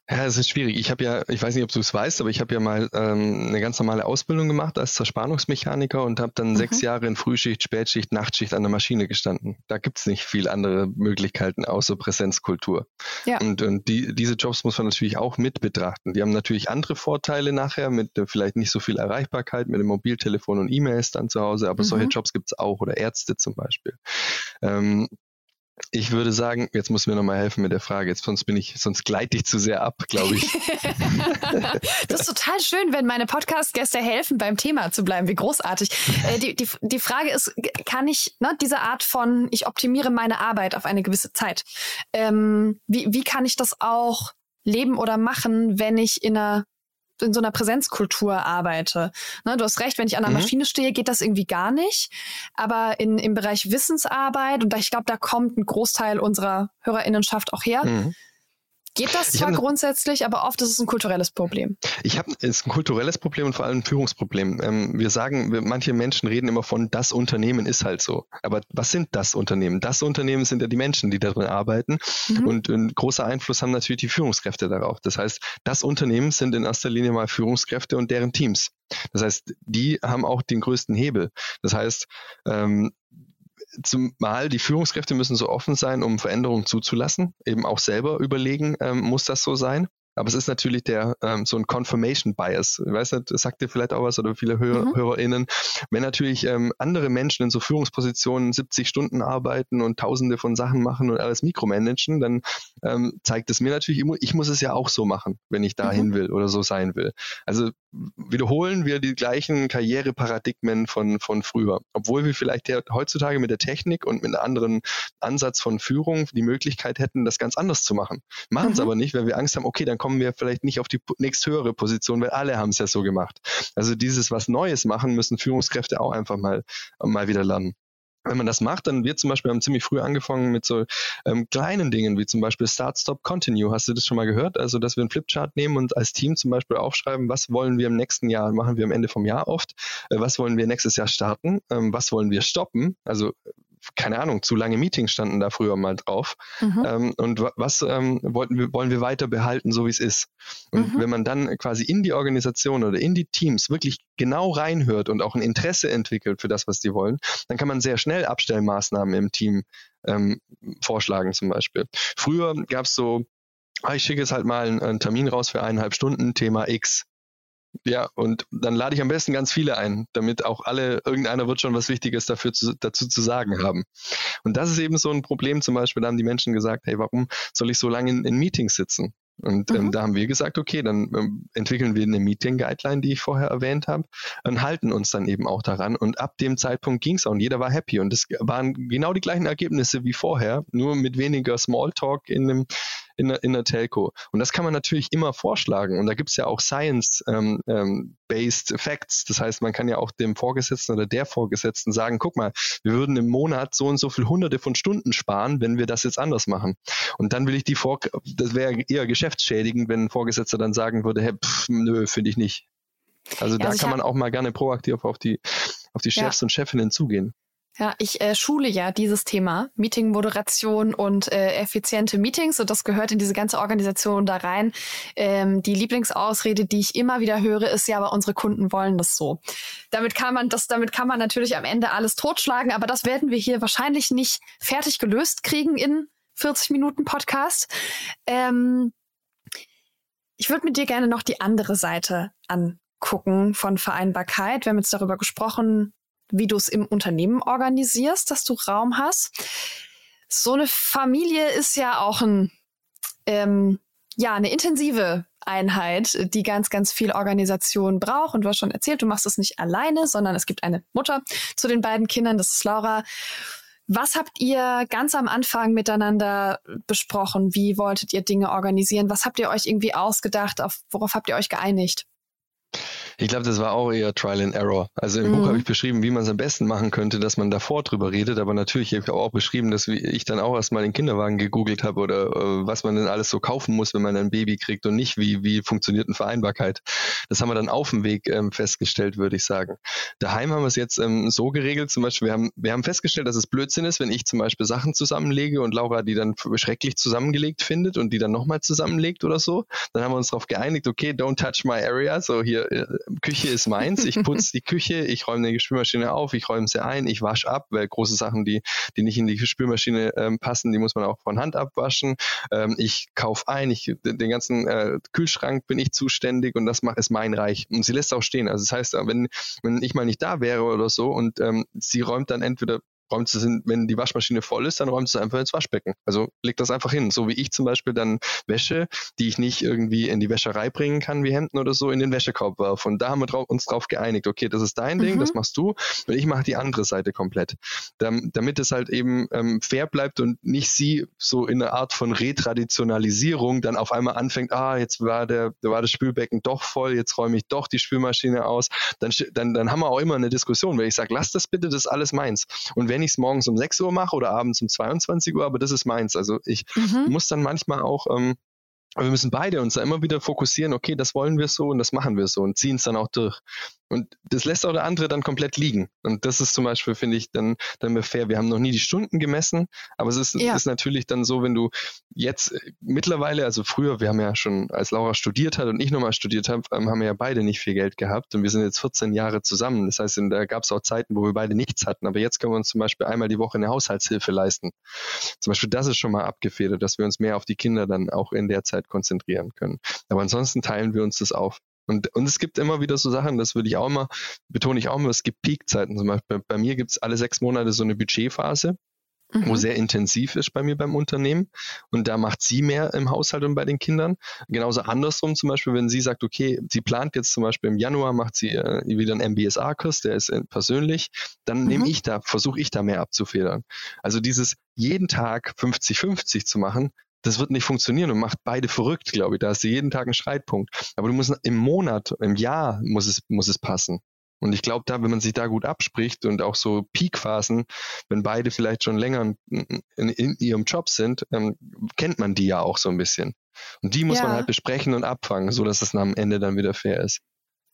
Speaker 3: Ja, es ist schwierig. Ich habe ja, ich weiß nicht, ob du es weißt, aber ich habe ja mal ähm, eine ganz normale Ausbildung gemacht als Zerspannungsmechaniker und habe dann mhm. sechs Jahre in Frühschicht, Spätschicht, Nachtschicht an der Maschine gestanden. Da gibt's nicht viel andere Möglichkeiten außer Präsenzkultur. Ja. Und, und die, diese Jobs muss man natürlich auch mit betrachten. Die haben natürlich andere Vorteile nachher mit äh, vielleicht nicht so viel Erreichbarkeit mit dem Mobiltelefon und E-Mails dann zu Hause, aber mhm. solche Jobs gibt's auch oder Ärzte zum Beispiel. Ähm, ich würde sagen, jetzt muss mir nochmal helfen mit der Frage. Jetzt, sonst bin ich, sonst gleite ich zu sehr ab, glaube ich. [laughs]
Speaker 2: das ist total schön, wenn meine Podcast-Gäste helfen, beim Thema zu bleiben. Wie großartig. Äh, die, die, die Frage ist, kann ich ne, diese Art von, ich optimiere meine Arbeit auf eine gewisse Zeit, ähm, wie, wie kann ich das auch leben oder machen, wenn ich in einer in so einer Präsenzkultur arbeite. Ne, du hast recht, wenn ich an der mhm. Maschine stehe, geht das irgendwie gar nicht. Aber in, im Bereich Wissensarbeit, und ich glaube, da kommt ein Großteil unserer Hörerinnenschaft auch her, mhm. Geht das zwar grundsätzlich, aber oft ist es ein kulturelles Problem.
Speaker 3: Ich habe es ist ein kulturelles Problem und vor allem ein Führungsproblem. Ähm, wir sagen, wir, manche Menschen reden immer von das Unternehmen ist halt so. Aber was sind das Unternehmen? Das Unternehmen sind ja die Menschen, die darin arbeiten mhm. und ein großer Einfluss haben natürlich die Führungskräfte darauf. Das heißt, das Unternehmen sind in erster Linie mal Führungskräfte und deren Teams. Das heißt, die haben auch den größten Hebel. Das heißt, ähm, zumal die Führungskräfte müssen so offen sein, um Veränderungen zuzulassen, eben auch selber überlegen, ähm, muss das so sein? Aber es ist natürlich der ähm, so ein Confirmation Bias. Ich weiß nicht, das sagt dir vielleicht auch was oder viele Hör mhm. HörerInnen. Wenn natürlich ähm, andere Menschen in so Führungspositionen 70 Stunden arbeiten und tausende von Sachen machen und alles mikromanagen, dann ähm, zeigt es mir natürlich, ich muss es ja auch so machen, wenn ich dahin mhm. will oder so sein will. Also wiederholen wir die gleichen Karriereparadigmen von, von früher. Obwohl wir vielleicht ja heutzutage mit der Technik und mit einem anderen Ansatz von Führung die Möglichkeit hätten, das ganz anders zu machen. Machen es mhm. aber nicht, weil wir Angst haben, okay, dann kommen wir vielleicht nicht auf die nächsthöhere Position, weil alle haben es ja so gemacht. Also dieses was Neues machen, müssen Führungskräfte auch einfach mal, mal wieder lernen wenn man das macht, dann wird zum Beispiel, wir haben ziemlich früh angefangen mit so ähm, kleinen Dingen, wie zum Beispiel Start, Stop, Continue. Hast du das schon mal gehört? Also, dass wir einen Flipchart nehmen und als Team zum Beispiel aufschreiben, was wollen wir im nächsten Jahr, machen wir am Ende vom Jahr oft, äh, was wollen wir nächstes Jahr starten, ähm, was wollen wir stoppen, also keine Ahnung, zu lange Meetings standen da früher mal drauf. Mhm. Ähm, und was ähm, wollten wir, wollen wir weiter behalten, so wie es ist? Und mhm. wenn man dann quasi in die Organisation oder in die Teams wirklich genau reinhört und auch ein Interesse entwickelt für das, was die wollen, dann kann man sehr schnell Abstellmaßnahmen im Team ähm, vorschlagen zum Beispiel. Früher gab es so, ah, ich schicke jetzt halt mal einen, einen Termin raus für eineinhalb Stunden, Thema X. Ja, und dann lade ich am besten ganz viele ein, damit auch alle, irgendeiner wird schon was Wichtiges dafür zu, dazu zu sagen haben. Und das ist eben so ein Problem zum Beispiel, da haben die Menschen gesagt, hey, warum soll ich so lange in, in Meetings sitzen? Und ähm, mhm. da haben wir gesagt, okay, dann ähm, entwickeln wir eine Meeting-Guideline, die ich vorher erwähnt habe, und halten uns dann eben auch daran. Und ab dem Zeitpunkt ging es auch und jeder war happy. Und es waren genau die gleichen Ergebnisse wie vorher, nur mit weniger Smalltalk in einem in der, in der Telco. Und das kann man natürlich immer vorschlagen. Und da gibt es ja auch Science-Based ähm, ähm, Facts. Das heißt, man kann ja auch dem Vorgesetzten oder der Vorgesetzten sagen, guck mal, wir würden im Monat so und so viel hunderte von Stunden sparen, wenn wir das jetzt anders machen. Und dann will ich die Vor das wäre eher geschäftsschädigend, wenn ein Vorgesetzter dann sagen würde, hey, pff, nö, finde ich nicht. Also ja, da also kann man auch mal gerne proaktiv auf die, auf die Chefs ja. und Chefinnen zugehen.
Speaker 2: Ja, ich äh, schule ja dieses Thema, Meeting-Moderation und äh, effiziente Meetings und das gehört in diese ganze Organisation da rein. Ähm, die Lieblingsausrede, die ich immer wieder höre, ist ja, aber unsere Kunden wollen das so. Damit kann man das, damit kann man natürlich am Ende alles totschlagen, aber das werden wir hier wahrscheinlich nicht fertig gelöst kriegen in 40 Minuten Podcast. Ähm, ich würde mit dir gerne noch die andere Seite angucken von Vereinbarkeit. Wir haben jetzt darüber gesprochen, wie du es im Unternehmen organisierst, dass du Raum hast. So eine Familie ist ja auch ein, ähm, ja, eine intensive Einheit, die ganz, ganz viel Organisation braucht. Und du hast schon erzählt, du machst es nicht alleine, sondern es gibt eine Mutter zu den beiden Kindern, das ist Laura. Was habt ihr ganz am Anfang miteinander besprochen? Wie wolltet ihr Dinge organisieren? Was habt ihr euch irgendwie ausgedacht? Auf worauf habt ihr euch geeinigt?
Speaker 3: Ich glaube, das war auch eher Trial and Error. Also im mhm. Buch habe ich beschrieben, wie man es am besten machen könnte, dass man davor drüber redet, aber natürlich habe ich auch beschrieben, dass ich dann auch erstmal den Kinderwagen gegoogelt habe oder äh, was man denn alles so kaufen muss, wenn man ein Baby kriegt und nicht, wie, wie funktioniert eine Vereinbarkeit. Das haben wir dann auf dem Weg ähm, festgestellt, würde ich sagen. Daheim haben wir es jetzt ähm, so geregelt, zum Beispiel, wir haben, wir haben festgestellt, dass es Blödsinn ist, wenn ich zum Beispiel Sachen zusammenlege und Laura die dann schrecklich zusammengelegt findet und die dann nochmal zusammenlegt oder so. Dann haben wir uns darauf geeinigt, okay, don't touch my area. So hier, äh, Küche ist meins, ich putze die Küche, ich räume die Spülmaschine auf, ich räume sie ein, ich wasche ab, weil große Sachen, die, die nicht in die Spülmaschine ähm, passen, die muss man auch von Hand abwaschen. Ähm, ich kaufe ein, ich, den ganzen äh, Kühlschrank bin ich zuständig und das macht ist mein Reich. Und sie lässt auch stehen. Also das heißt, wenn, wenn ich mal nicht da wäre oder so und ähm, sie räumt dann entweder räumt es in, wenn die Waschmaschine voll ist, dann räumt es einfach ins Waschbecken. Also legt das einfach hin. So wie ich zum Beispiel dann Wäsche, die ich nicht irgendwie in die Wäscherei bringen kann, wie Hemden oder so, in den Wäschekorb werfe. Und da haben wir drauf, uns drauf geeinigt, okay, das ist dein mhm. Ding, das machst du und ich mache die andere Seite komplett. damit es halt eben ähm, fair bleibt und nicht sie so in einer Art von Retraditionalisierung dann auf einmal anfängt, ah, jetzt war der, war das Spülbecken doch voll, jetzt räume ich doch die Spülmaschine aus. Dann, dann, dann haben wir auch immer eine Diskussion, weil ich sage, lass das bitte, das ist alles meins. Und wenn wenn ich es morgens um 6 Uhr mache oder abends um 22 Uhr, aber das ist meins. Also ich mhm. muss dann manchmal auch ähm, wir müssen beide uns da immer wieder fokussieren, okay, das wollen wir so und das machen wir so und ziehen es dann auch durch. Und das lässt auch der andere dann komplett liegen. Und das ist zum Beispiel, finde ich, dann, dann fair. Wir haben noch nie die Stunden gemessen, aber es ist, ja. ist natürlich dann so, wenn du jetzt äh, mittlerweile, also früher, wir haben ja schon, als Laura studiert hat und ich nochmal studiert habe, ähm, haben wir ja beide nicht viel Geld gehabt und wir sind jetzt 14 Jahre zusammen. Das heißt, da gab es auch Zeiten, wo wir beide nichts hatten. Aber jetzt können wir uns zum Beispiel einmal die Woche eine Haushaltshilfe leisten. Zum Beispiel das ist schon mal abgefedert, dass wir uns mehr auf die Kinder dann auch in der Zeit konzentrieren können. Aber ansonsten teilen wir uns das auf. Und, und es gibt immer wieder so Sachen, das würde ich auch mal, betone ich auch mal, es gibt Peakzeiten. Zum Beispiel bei mir gibt es alle sechs Monate so eine Budgetphase, mhm. wo sehr intensiv ist bei mir beim Unternehmen. Und da macht sie mehr im Haushalt und bei den Kindern. Genauso andersrum zum Beispiel, wenn sie sagt, okay, sie plant jetzt zum Beispiel im Januar, macht sie äh, wieder einen MBSA-Kurs, der ist äh, persönlich, dann mhm. nehme ich da, versuche ich da mehr abzufedern. Also dieses jeden Tag 50-50 zu machen, das wird nicht funktionieren und macht beide verrückt, glaube ich. Da hast du jeden Tag einen Streitpunkt. Aber du musst im Monat, im Jahr muss es, muss es passen. Und ich glaube, da, wenn man sich da gut abspricht und auch so Peakphasen, wenn beide vielleicht schon länger in, in, in ihrem Job sind, ähm, kennt man die ja auch so ein bisschen. Und die muss ja. man halt besprechen und abfangen, so dass es am Ende dann wieder fair ist.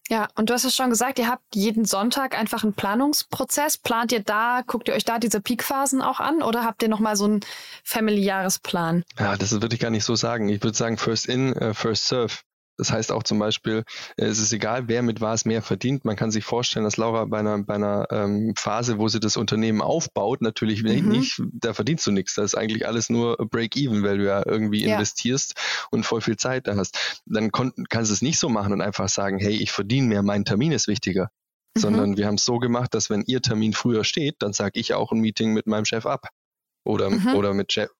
Speaker 2: Ja, und du hast es schon gesagt, ihr habt jeden Sonntag einfach einen Planungsprozess. Plant ihr da, guckt ihr euch da diese Peakphasen auch an oder habt ihr nochmal so einen Family-Jahresplan?
Speaker 3: Ja, das würde ich gar nicht so sagen. Ich würde sagen, first in, uh, first serve. Das heißt auch zum Beispiel, äh, es ist egal, wer mit was mehr verdient. Man kann sich vorstellen, dass Laura bei einer, bei einer ähm, Phase, wo sie das Unternehmen aufbaut, natürlich mhm. nicht, da verdienst du nichts. Das ist eigentlich alles nur Break-Even, weil du ja irgendwie ja. investierst und voll viel Zeit da hast. Dann kannst du es nicht so machen und einfach sagen, hey, ich verdiene mehr, mein Termin ist wichtiger. Mhm. Sondern wir haben es so gemacht, dass wenn ihr Termin früher steht, dann sage ich auch ein Meeting mit meinem Chef ab. Oder, mhm. oder mit Chef,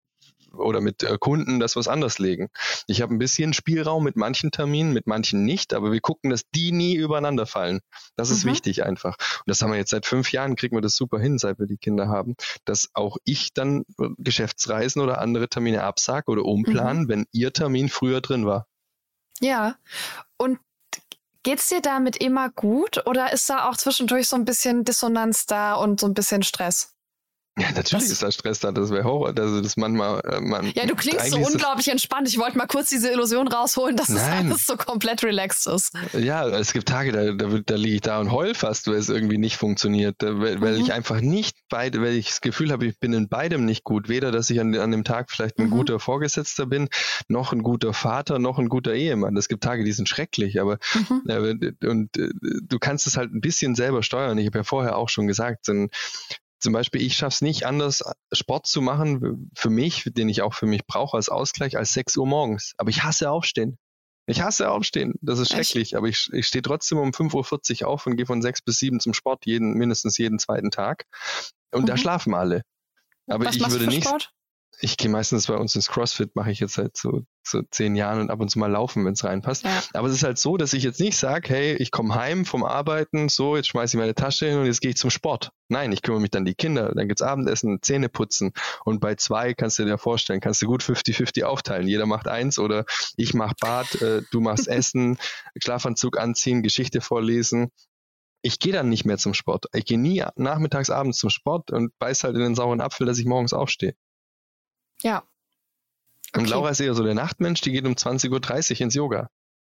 Speaker 3: oder mit äh, Kunden, dass wir es anders legen. Ich habe ein bisschen Spielraum mit manchen Terminen, mit manchen nicht, aber wir gucken, dass die nie übereinander fallen. Das ist mhm. wichtig einfach. Und das haben wir jetzt seit fünf Jahren, kriegen wir das super hin, seit wir die Kinder haben, dass auch ich dann äh, Geschäftsreisen oder andere Termine absage oder umplanen, mhm. wenn ihr Termin früher drin war.
Speaker 2: Ja, und Geht's dir damit immer gut oder ist da auch zwischendurch so ein bisschen Dissonanz da und so ein bisschen Stress?
Speaker 3: Ja, natürlich das, ist da Stress da, das wäre Horror. Also das manchmal, äh, man,
Speaker 2: ja, du klingst so unglaublich entspannt. Ich wollte mal kurz diese Illusion rausholen, dass das alles so komplett relaxed ist.
Speaker 3: Ja, es gibt Tage, da, da, da liege ich da und heul fast, weil es irgendwie nicht funktioniert. Weil, weil mhm. ich einfach nicht beide, weil ich das Gefühl habe, ich bin in beidem nicht gut. Weder, dass ich an, an dem Tag vielleicht ein mhm. guter Vorgesetzter bin, noch ein guter Vater, noch ein guter Ehemann. Es gibt Tage, die sind schrecklich, aber mhm. äh, und äh, du kannst es halt ein bisschen selber steuern. Ich habe ja vorher auch schon gesagt, ein, zum Beispiel, ich schaffe es nicht anders, Sport zu machen für mich, den ich auch für mich brauche als Ausgleich, als 6 Uhr morgens. Aber ich hasse Aufstehen. Ich hasse Aufstehen. Das ist schrecklich. Echt? Aber ich, ich stehe trotzdem um 5.40 Uhr auf und gehe von 6 bis 7 zum Sport, jeden, mindestens jeden zweiten Tag. Und mhm. da schlafen alle. Aber
Speaker 2: Was
Speaker 3: ich würde nicht.
Speaker 2: Sport?
Speaker 3: Ich gehe meistens bei uns ins CrossFit, mache ich jetzt seit so, so zehn Jahren und ab und zu mal laufen, wenn es reinpasst. Ja. Aber es ist halt so, dass ich jetzt nicht sage, hey, ich komme heim vom Arbeiten, so, jetzt schmeiße ich meine Tasche hin und jetzt gehe ich zum Sport. Nein, ich kümmere mich dann die Kinder, dann gibt's Abendessen, Zähne putzen und bei zwei kannst du dir vorstellen, kannst du gut 50-50 aufteilen. Jeder macht eins oder ich mach Bad, äh, du machst [laughs] Essen, Schlafanzug anziehen, Geschichte vorlesen ich gehe dann nicht mehr zum Sport. Ich gehe nie nachmittags, abends zum Sport und beiß halt in den sauren Apfel, dass ich morgens aufstehe.
Speaker 2: Ja.
Speaker 3: Okay. Und Laura ist eher so der Nachtmensch, die geht um 20.30 Uhr ins Yoga.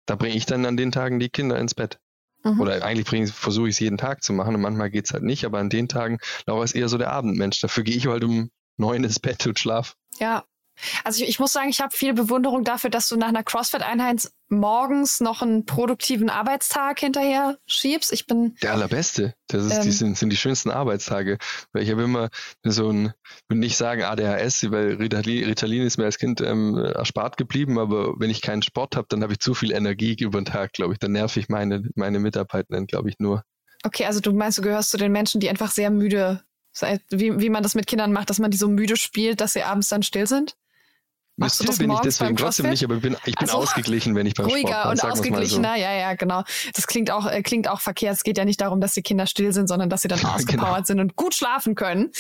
Speaker 3: Da bringe ich dann an den Tagen die Kinder ins Bett. Mhm. Oder eigentlich versuche ich es jeden Tag zu machen und manchmal geht es halt nicht, aber an den Tagen, Laura ist eher so der Abendmensch. Dafür gehe ich halt um neun ins Bett und schlaf.
Speaker 2: Ja, also ich, ich muss sagen, ich habe viel Bewunderung dafür, dass du nach einer CrossFit-Einheit morgens noch einen produktiven Arbeitstag hinterher schiebst. Ich bin
Speaker 3: der allerbeste. Das ist, ähm, die sind, sind die schönsten Arbeitstage. Weil ich habe immer so ein, würde nicht sagen ADHS, weil Ritalin, Ritalin ist mir als Kind ähm, erspart geblieben, aber wenn ich keinen Sport habe, dann habe ich zu viel Energie über den Tag, glaube ich. Dann nerv ich meine, meine Mitarbeitenden, glaube ich, nur.
Speaker 2: Okay, also du meinst, du gehörst zu den Menschen, die einfach sehr müde, wie, wie man das mit Kindern macht, dass man die so müde spielt, dass sie abends dann still sind?
Speaker 3: Müsste bin ich deswegen trotzdem nicht, aber ich bin, ich bin also, ausgeglichen, wenn ich beim
Speaker 2: ruhiger
Speaker 3: Sport
Speaker 2: bin. Ruhiger und ausgeglichener, so. ja, ja, genau. Das klingt auch, äh, klingt auch verkehrt. Es geht ja nicht darum, dass die Kinder still sind, sondern dass sie dann [laughs] ausgepowert genau. sind und gut schlafen können.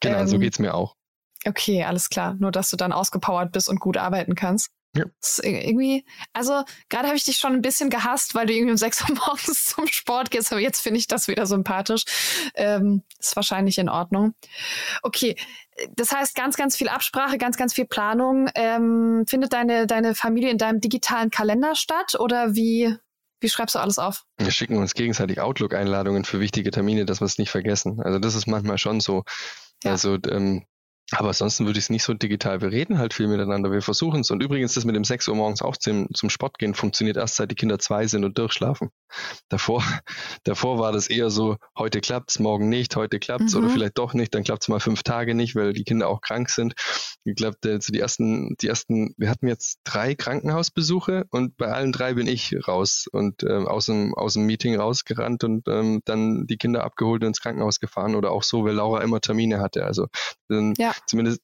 Speaker 3: Genau, ähm, so geht's mir auch.
Speaker 2: Okay, alles klar. Nur, dass du dann ausgepowert bist und gut arbeiten kannst. Ja. irgendwie, also gerade habe ich dich schon ein bisschen gehasst, weil du irgendwie um [laughs] 6 Uhr morgens zum Sport gehst, aber jetzt finde ich das wieder sympathisch. Ähm, ist wahrscheinlich in Ordnung. Okay, das heißt ganz, ganz viel Absprache, ganz, ganz viel Planung. Ähm, findet deine, deine Familie in deinem digitalen Kalender statt oder wie, wie schreibst du alles auf?
Speaker 3: Wir schicken uns gegenseitig Outlook-Einladungen für wichtige Termine, dass wir es nicht vergessen. Also das ist manchmal schon so. Ja. Also ähm, aber ansonsten würde ich es nicht so digital. Wir reden halt viel miteinander, wir versuchen es. Und übrigens, das mit dem 6 Uhr morgens auch zum, zum Sport gehen funktioniert erst seit die Kinder zwei sind und durchschlafen. Davor, [laughs] davor war das eher so, heute klappt's, morgen nicht, heute klappt's mhm. oder vielleicht doch nicht, dann klappt's mal fünf Tage nicht, weil die Kinder auch krank sind. Ich glaube, also die ersten, die ersten, wir hatten jetzt drei Krankenhausbesuche und bei allen drei bin ich raus und ähm, aus, dem, aus dem Meeting rausgerannt und ähm, dann die Kinder abgeholt und ins Krankenhaus gefahren oder auch so, weil Laura immer Termine hatte. Also dann ja zumindest,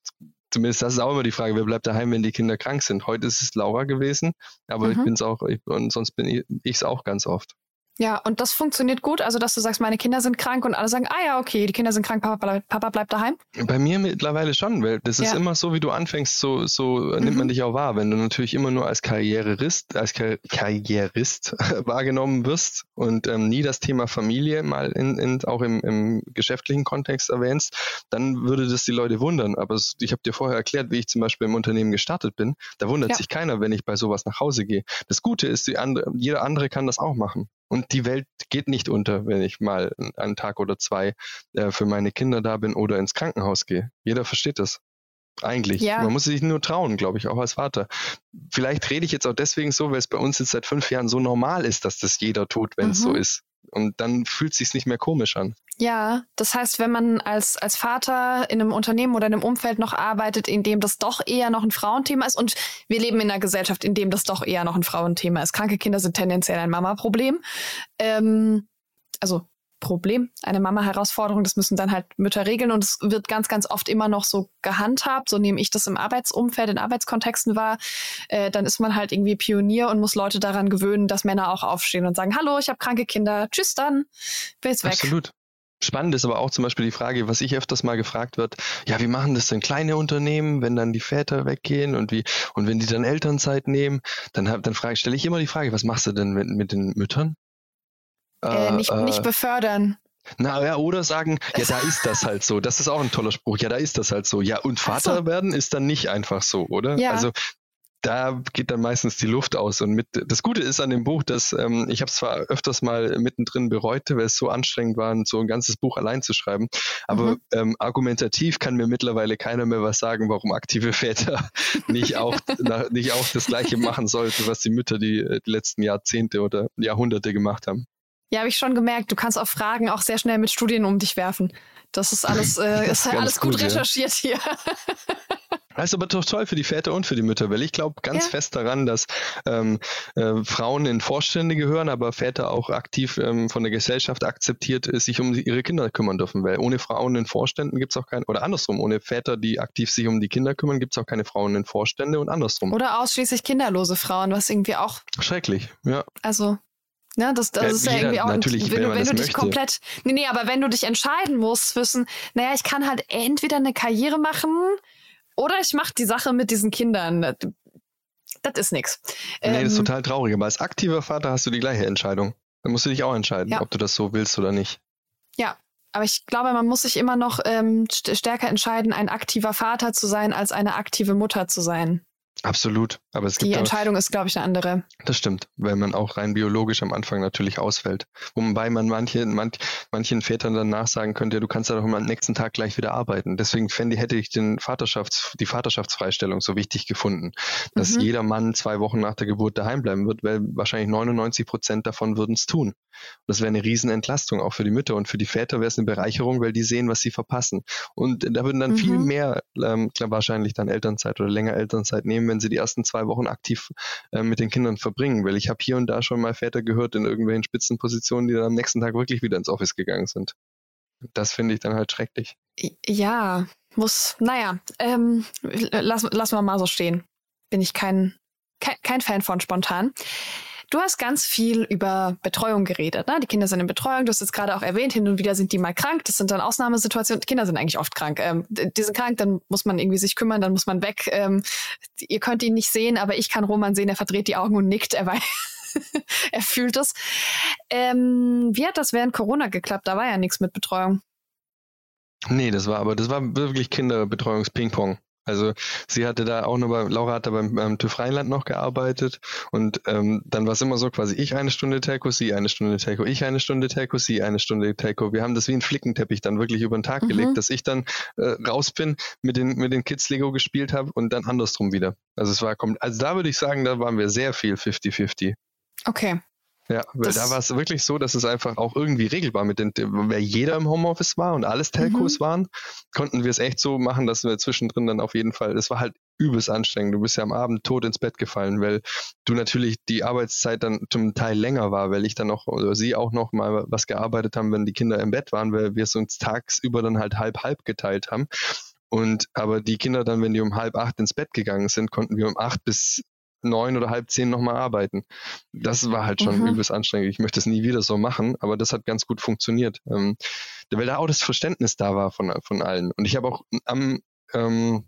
Speaker 3: zumindest das ist auch immer die Frage, wer bleibt daheim, wenn die Kinder krank sind. Heute ist es Laura gewesen, aber mhm. ich bin es auch, ich, und sonst bin ich es auch ganz oft.
Speaker 2: Ja, und das funktioniert gut, also dass du sagst, meine Kinder sind krank und alle sagen, ah ja, okay, die Kinder sind krank, Papa, bleib, Papa bleibt daheim.
Speaker 3: Bei mir mittlerweile schon, weil das ja. ist immer so, wie du anfängst, so, so mhm. nimmt man mhm. dich auch wahr. Wenn du natürlich immer nur als Karrierist, als Kar Karrierist [laughs] wahrgenommen wirst und ähm, nie das Thema Familie mal in, in, auch im, im geschäftlichen Kontext erwähnst, dann würde das die Leute wundern. Aber es, ich habe dir vorher erklärt, wie ich zum Beispiel im Unternehmen gestartet bin. Da wundert ja. sich keiner, wenn ich bei sowas nach Hause gehe. Das Gute ist, die andere, jeder andere kann das auch machen. Und die Welt geht nicht unter, wenn ich mal einen Tag oder zwei äh, für meine Kinder da bin oder ins Krankenhaus gehe. Jeder versteht das. Eigentlich. Ja. Man muss sich nur trauen, glaube ich, auch als Vater. Vielleicht rede ich jetzt auch deswegen so, weil es bei uns jetzt seit fünf Jahren so normal ist, dass das jeder tut, wenn es mhm. so ist. Und dann fühlt es sich nicht mehr komisch an.
Speaker 2: Ja, das heißt, wenn man als, als Vater in einem Unternehmen oder in einem Umfeld noch arbeitet, in dem das doch eher noch ein Frauenthema ist, und wir leben in einer Gesellschaft, in dem das doch eher noch ein Frauenthema ist. Kranke Kinder sind tendenziell ein Mama-Problem. Ähm, also Problem, eine Mama-Herausforderung. Das müssen dann halt Mütter regeln und es wird ganz, ganz oft immer noch so gehandhabt. So nehme ich das im Arbeitsumfeld, in Arbeitskontexten wahr. Äh, dann ist man halt irgendwie Pionier und muss Leute daran gewöhnen, dass Männer auch aufstehen und sagen, hallo, ich habe kranke Kinder, tschüss dann, bin weg.
Speaker 3: Absolut. Spannend ist aber auch zum Beispiel die Frage, was ich öfters mal gefragt wird, ja, wie machen das denn kleine Unternehmen, wenn dann die Väter weggehen und wie, und wenn die dann Elternzeit nehmen, dann, dann stelle ich immer die Frage, was machst du denn mit, mit den Müttern?
Speaker 2: Äh, nicht, äh, nicht befördern.
Speaker 3: Na ja, oder sagen, ja, da ist das halt so. Das ist auch ein toller Spruch. Ja, da ist das halt so. Ja, und Vater so. werden ist dann nicht einfach so, oder? Ja. Also da geht dann meistens die Luft aus. Und mit das Gute ist an dem Buch, dass ähm, ich habe es zwar öfters mal mittendrin bereut, weil es so anstrengend war, so ein ganzes Buch allein zu schreiben, aber mhm. ähm, argumentativ kann mir mittlerweile keiner mehr was sagen, warum aktive Väter [laughs] nicht auch na, nicht auch das Gleiche machen sollten, was die Mütter die, die letzten Jahrzehnte oder Jahrhunderte gemacht haben.
Speaker 2: Ja, habe ich schon gemerkt. Du kannst auf Fragen auch sehr schnell mit Studien um dich werfen. Das ist alles, [laughs] äh, ist alles gut, gut recherchiert ja. hier. [laughs]
Speaker 3: Das ist aber doch toll für die Väter und für die Mütter, weil ich glaube ganz ja. fest daran, dass ähm, äh, Frauen in Vorstände gehören, aber Väter auch aktiv ähm, von der Gesellschaft akzeptiert äh, sich um ihre Kinder kümmern dürfen. Weil ohne Frauen in Vorständen gibt es auch keine, oder andersrum, ohne Väter, die aktiv sich um die Kinder kümmern, gibt es auch keine Frauen in Vorstände und andersrum.
Speaker 2: Oder ausschließlich kinderlose Frauen, was irgendwie auch.
Speaker 3: Schrecklich, ja.
Speaker 2: Also ja, das, das ja, ist ja irgendwie auch
Speaker 3: natürlich,
Speaker 2: wenn,
Speaker 3: wenn, du,
Speaker 2: wenn du dich
Speaker 3: möchte.
Speaker 2: komplett. Nee, nee, aber wenn du dich entscheiden musst zwischen, naja, ich kann halt entweder eine Karriere machen oder ich mache die Sache mit diesen Kindern. Das ist nix.
Speaker 3: Nee, ähm, das ist ähm, total traurig. Aber als aktiver Vater hast du die gleiche Entscheidung. Dann musst du dich auch entscheiden, ja. ob du das so willst oder nicht.
Speaker 2: Ja, aber ich glaube, man muss sich immer noch ähm, stärker entscheiden, ein aktiver Vater zu sein, als eine aktive Mutter zu sein.
Speaker 3: Absolut. Aber es
Speaker 2: die
Speaker 3: gibt
Speaker 2: Entscheidung auch, ist, glaube ich, eine andere.
Speaker 3: Das stimmt, weil man auch rein biologisch am Anfang natürlich ausfällt. Wobei man manche, manch, manchen Vätern dann nachsagen könnte, du kannst ja doch am nächsten Tag gleich wieder arbeiten. Deswegen fände, hätte ich den Vaterschafts-, die Vaterschaftsfreistellung so wichtig gefunden, dass mhm. jeder Mann zwei Wochen nach der Geburt daheim bleiben wird, weil wahrscheinlich 99 Prozent davon würden es tun. Und das wäre eine Riesenentlastung, auch für die Mütter und für die Väter wäre es eine Bereicherung, weil die sehen, was sie verpassen. Und da würden dann mhm. viel mehr, ähm, wahrscheinlich dann Elternzeit oder länger Elternzeit nehmen, wenn sie die ersten zwei Wochen aktiv äh, mit den Kindern verbringen. Weil ich habe hier und da schon mal Väter gehört in irgendwelchen Spitzenpositionen, die dann am nächsten Tag wirklich wieder ins Office gegangen sind. Das finde ich dann halt schrecklich.
Speaker 2: Ja, muss, naja, ähm, lass, lassen wir mal so stehen. Bin ich kein, kein, kein Fan von spontan. Du hast ganz viel über Betreuung geredet. Ne? Die Kinder sind in Betreuung. Du hast es gerade auch erwähnt, hin und wieder sind die mal krank. Das sind dann Ausnahmesituationen. Die Kinder sind eigentlich oft krank. Ähm, die sind krank, dann muss man irgendwie sich kümmern, dann muss man weg. Ähm, ihr könnt ihn nicht sehen, aber ich kann Roman sehen. Er verdreht die Augen und nickt. Er, [laughs] er fühlt es. Ähm, wie hat das während Corona geklappt? Da war ja nichts mit Betreuung.
Speaker 3: Nee, das war aber, das war wirklich Kinderbetreuungs-Ping-Pong. Also sie hatte da auch noch bei, Laura hat da beim, beim TÜV Rheinland noch gearbeitet und ähm, dann war es immer so quasi ich eine Stunde Telco, sie eine Stunde Telco, ich eine Stunde Telco, sie eine Stunde Telco. Wir haben das wie ein Flickenteppich dann wirklich über den Tag mhm. gelegt, dass ich dann äh, raus bin, mit den, mit den Kids Lego gespielt habe und dann andersrum wieder. Also es war, also da würde ich sagen, da waren wir sehr viel 50-50.
Speaker 2: Okay.
Speaker 3: Ja, weil das da war es wirklich so, dass es einfach auch irgendwie regelbar mit den, weil jeder im Homeoffice war und alles Telcos mhm. waren, konnten wir es echt so machen, dass wir zwischendrin dann auf jeden Fall, es war halt übelst anstrengend. Du bist ja am Abend tot ins Bett gefallen, weil du natürlich die Arbeitszeit dann zum Teil länger war, weil ich dann noch oder sie auch noch mal was gearbeitet haben, wenn die Kinder im Bett waren, weil wir es uns tagsüber dann halt halb halb geteilt haben. Und aber die Kinder dann, wenn die um halb acht ins Bett gegangen sind, konnten wir um acht bis neun oder halb zehn nochmal arbeiten. Das war halt schon mhm. übelst anstrengend. Ich möchte es nie wieder so machen, aber das hat ganz gut funktioniert. Ähm, weil da auch das Verständnis da war von, von allen. Und ich habe auch am ähm,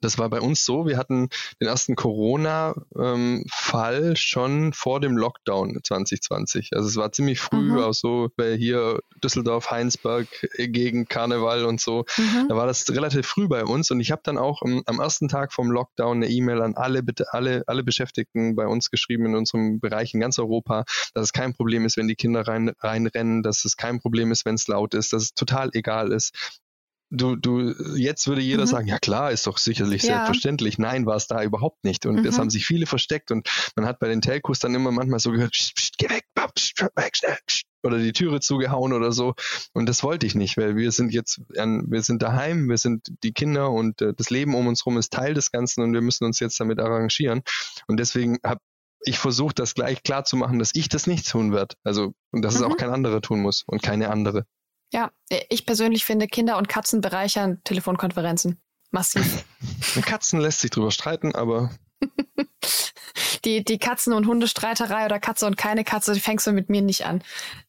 Speaker 3: das war bei uns so, wir hatten den ersten Corona-Fall ähm, schon vor dem Lockdown 2020. Also es war ziemlich früh, mhm. auch so bei hier Düsseldorf, Heinsberg äh, gegen Karneval und so. Mhm. Da war das relativ früh bei uns und ich habe dann auch um, am ersten Tag vom Lockdown eine E-Mail an alle, bitte alle, alle Beschäftigten bei uns geschrieben in unserem Bereich in ganz Europa, dass es kein Problem ist, wenn die Kinder rein, reinrennen, dass es kein Problem ist, wenn es laut ist, dass es total egal ist du, du, jetzt würde jeder mhm. sagen, ja klar, ist doch sicherlich ja. selbstverständlich. Nein, war es da überhaupt nicht. Und es mhm. haben sich viele versteckt und man hat bei den Telcos dann immer manchmal so gehört, pst, pst, geh weg, pst, weg, schnell, oder die Türe zugehauen oder so. Und das wollte ich nicht, weil wir sind jetzt, wir sind daheim, wir sind die Kinder und äh, das Leben um uns herum ist Teil des Ganzen und wir müssen uns jetzt damit arrangieren. Und deswegen habe ich versucht, das gleich klar zu machen, dass ich das nicht tun werde. Also, und dass mhm. es auch mhm. kein anderer tun muss und keine andere.
Speaker 2: Ja, ich persönlich finde Kinder und Katzen bereichern Telefonkonferenzen. Massiv. [laughs]
Speaker 3: Katzen lässt sich drüber streiten, aber. [laughs]
Speaker 2: die, die Katzen- und Hundestreiterei oder Katze und keine Katze, die fängst du mit mir nicht an.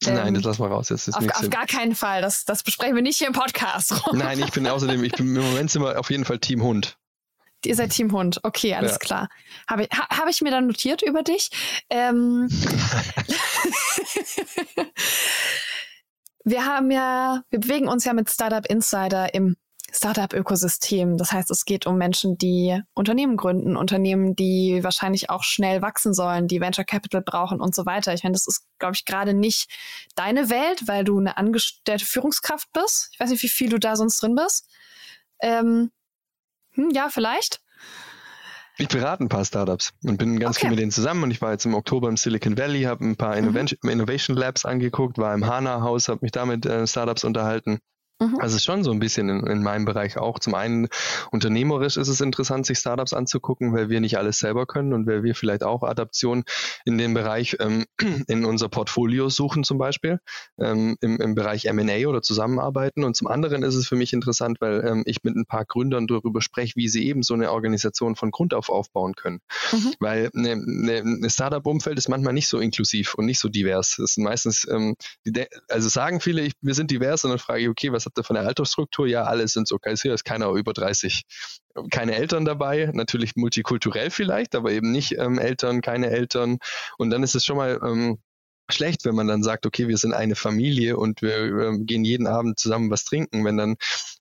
Speaker 3: Nein, ähm, das lassen wir raus. Das ist
Speaker 2: auf, auf gar keinen Fall. Das, das besprechen wir nicht hier im Podcast. [laughs]
Speaker 3: Nein, ich bin außerdem, ich bin im Moment sind wir auf jeden Fall Team Hund.
Speaker 2: Ihr seid Team Hund. Okay, alles ja. klar. Habe ich, ha, hab ich mir dann notiert über dich. Ähm, wir haben ja, wir bewegen uns ja mit Startup Insider im Startup-Ökosystem. Das heißt, es geht um Menschen, die Unternehmen gründen, Unternehmen, die wahrscheinlich auch schnell wachsen sollen, die Venture Capital brauchen und so weiter. Ich meine, das ist, glaube ich, gerade nicht deine Welt, weil du eine angestellte Führungskraft bist. Ich weiß nicht, wie viel du da sonst drin bist. Ähm, hm, ja, vielleicht.
Speaker 3: Ich berate ein paar Startups und bin ganz okay. viel mit denen zusammen. Und ich war jetzt im Oktober im Silicon Valley, habe ein paar mhm. Innovation, Innovation Labs angeguckt, war im HANA-Haus, habe mich da mit äh, Startups unterhalten. Mhm. Also schon so ein bisschen in, in, meinem Bereich auch. Zum einen unternehmerisch ist es interessant, sich Startups anzugucken, weil wir nicht alles selber können und weil wir vielleicht auch Adaptionen in dem Bereich ähm, [clears throat] in unser Portfolio suchen zum Beispiel, ähm, im, im Bereich M&A oder zusammenarbeiten. Und zum anderen ist es für mich interessant, weil ähm, ich mit ein paar Gründern darüber spreche, wie sie eben so eine Organisation von Grund auf aufbauen können. Mhm. Weil eine, eine, eine Startup-Umfeld ist manchmal nicht so inklusiv und nicht so divers. Es sind meistens, ähm, also sagen viele, ich, wir sind divers und dann frage ich, okay, was ihr von der Altersstruktur? Ja, alle sind so hier ist keiner über 30. Keine Eltern dabei, natürlich multikulturell vielleicht, aber eben nicht ähm, Eltern, keine Eltern. Und dann ist es schon mal ähm, schlecht, wenn man dann sagt, okay, wir sind eine Familie und wir äh, gehen jeden Abend zusammen was trinken. Wenn dann,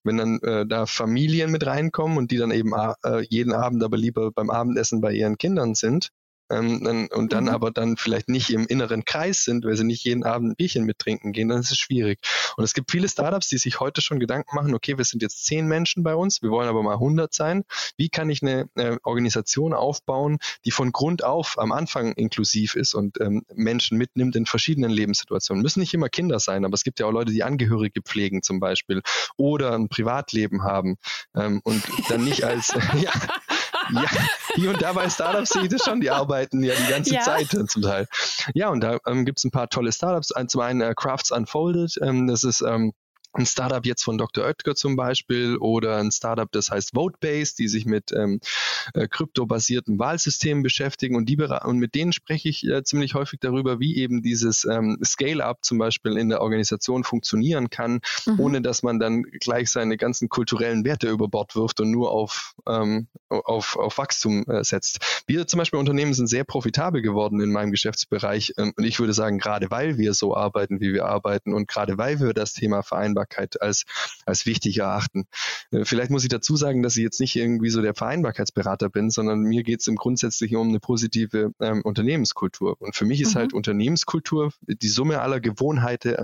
Speaker 3: wenn dann äh, da Familien mit reinkommen und die dann eben äh, jeden Abend aber lieber beim Abendessen bei ihren Kindern sind, ähm, und dann mhm. aber dann vielleicht nicht im inneren Kreis sind, weil sie nicht jeden Abend ein Bierchen mittrinken gehen, dann ist es schwierig. Und es gibt viele Startups, die sich heute schon Gedanken machen, okay, wir sind jetzt zehn Menschen bei uns, wir wollen aber mal 100 sein. Wie kann ich eine äh, Organisation aufbauen, die von Grund auf am Anfang inklusiv ist und ähm, Menschen mitnimmt in verschiedenen Lebenssituationen? Müssen nicht immer Kinder sein, aber es gibt ja auch Leute, die Angehörige pflegen zum Beispiel oder ein Privatleben haben ähm, und dann nicht als, [laughs] [laughs] ja, ja, hier und da bei Startups sehe ich das schon, die arbeiten ja die ganze ja. Zeit zum Teil. Ja, und da ähm, gibt es ein paar tolle Startups. Zum einen äh, Crafts Unfolded, ähm, das ist ähm, ein Startup jetzt von Dr. Oetker zum Beispiel oder ein Startup, das heißt Votebase, die sich mit ähm, äh, kryptobasierten Wahlsystemen beschäftigen und, die, und mit denen spreche ich äh, ziemlich häufig darüber, wie eben dieses ähm, Scale-up zum Beispiel in der Organisation funktionieren kann, mhm. ohne dass man dann gleich seine ganzen kulturellen Werte über Bord wirft und nur auf, ähm, auf, auf Wachstum äh, setzt. Wir zum Beispiel Unternehmen sind sehr profitabel geworden in meinem Geschäftsbereich ähm, und ich würde sagen, gerade weil wir so arbeiten, wie wir arbeiten und gerade weil wir das Thema vereinbar Vereinbarkeit als, als wichtig erachten. Äh, vielleicht muss ich dazu sagen, dass ich jetzt nicht irgendwie so der Vereinbarkeitsberater bin, sondern mir geht es im Grundsätzlichen um eine positive ähm, Unternehmenskultur. Und für mich ist mhm. halt Unternehmenskultur die Summe aller Gewohnheiten,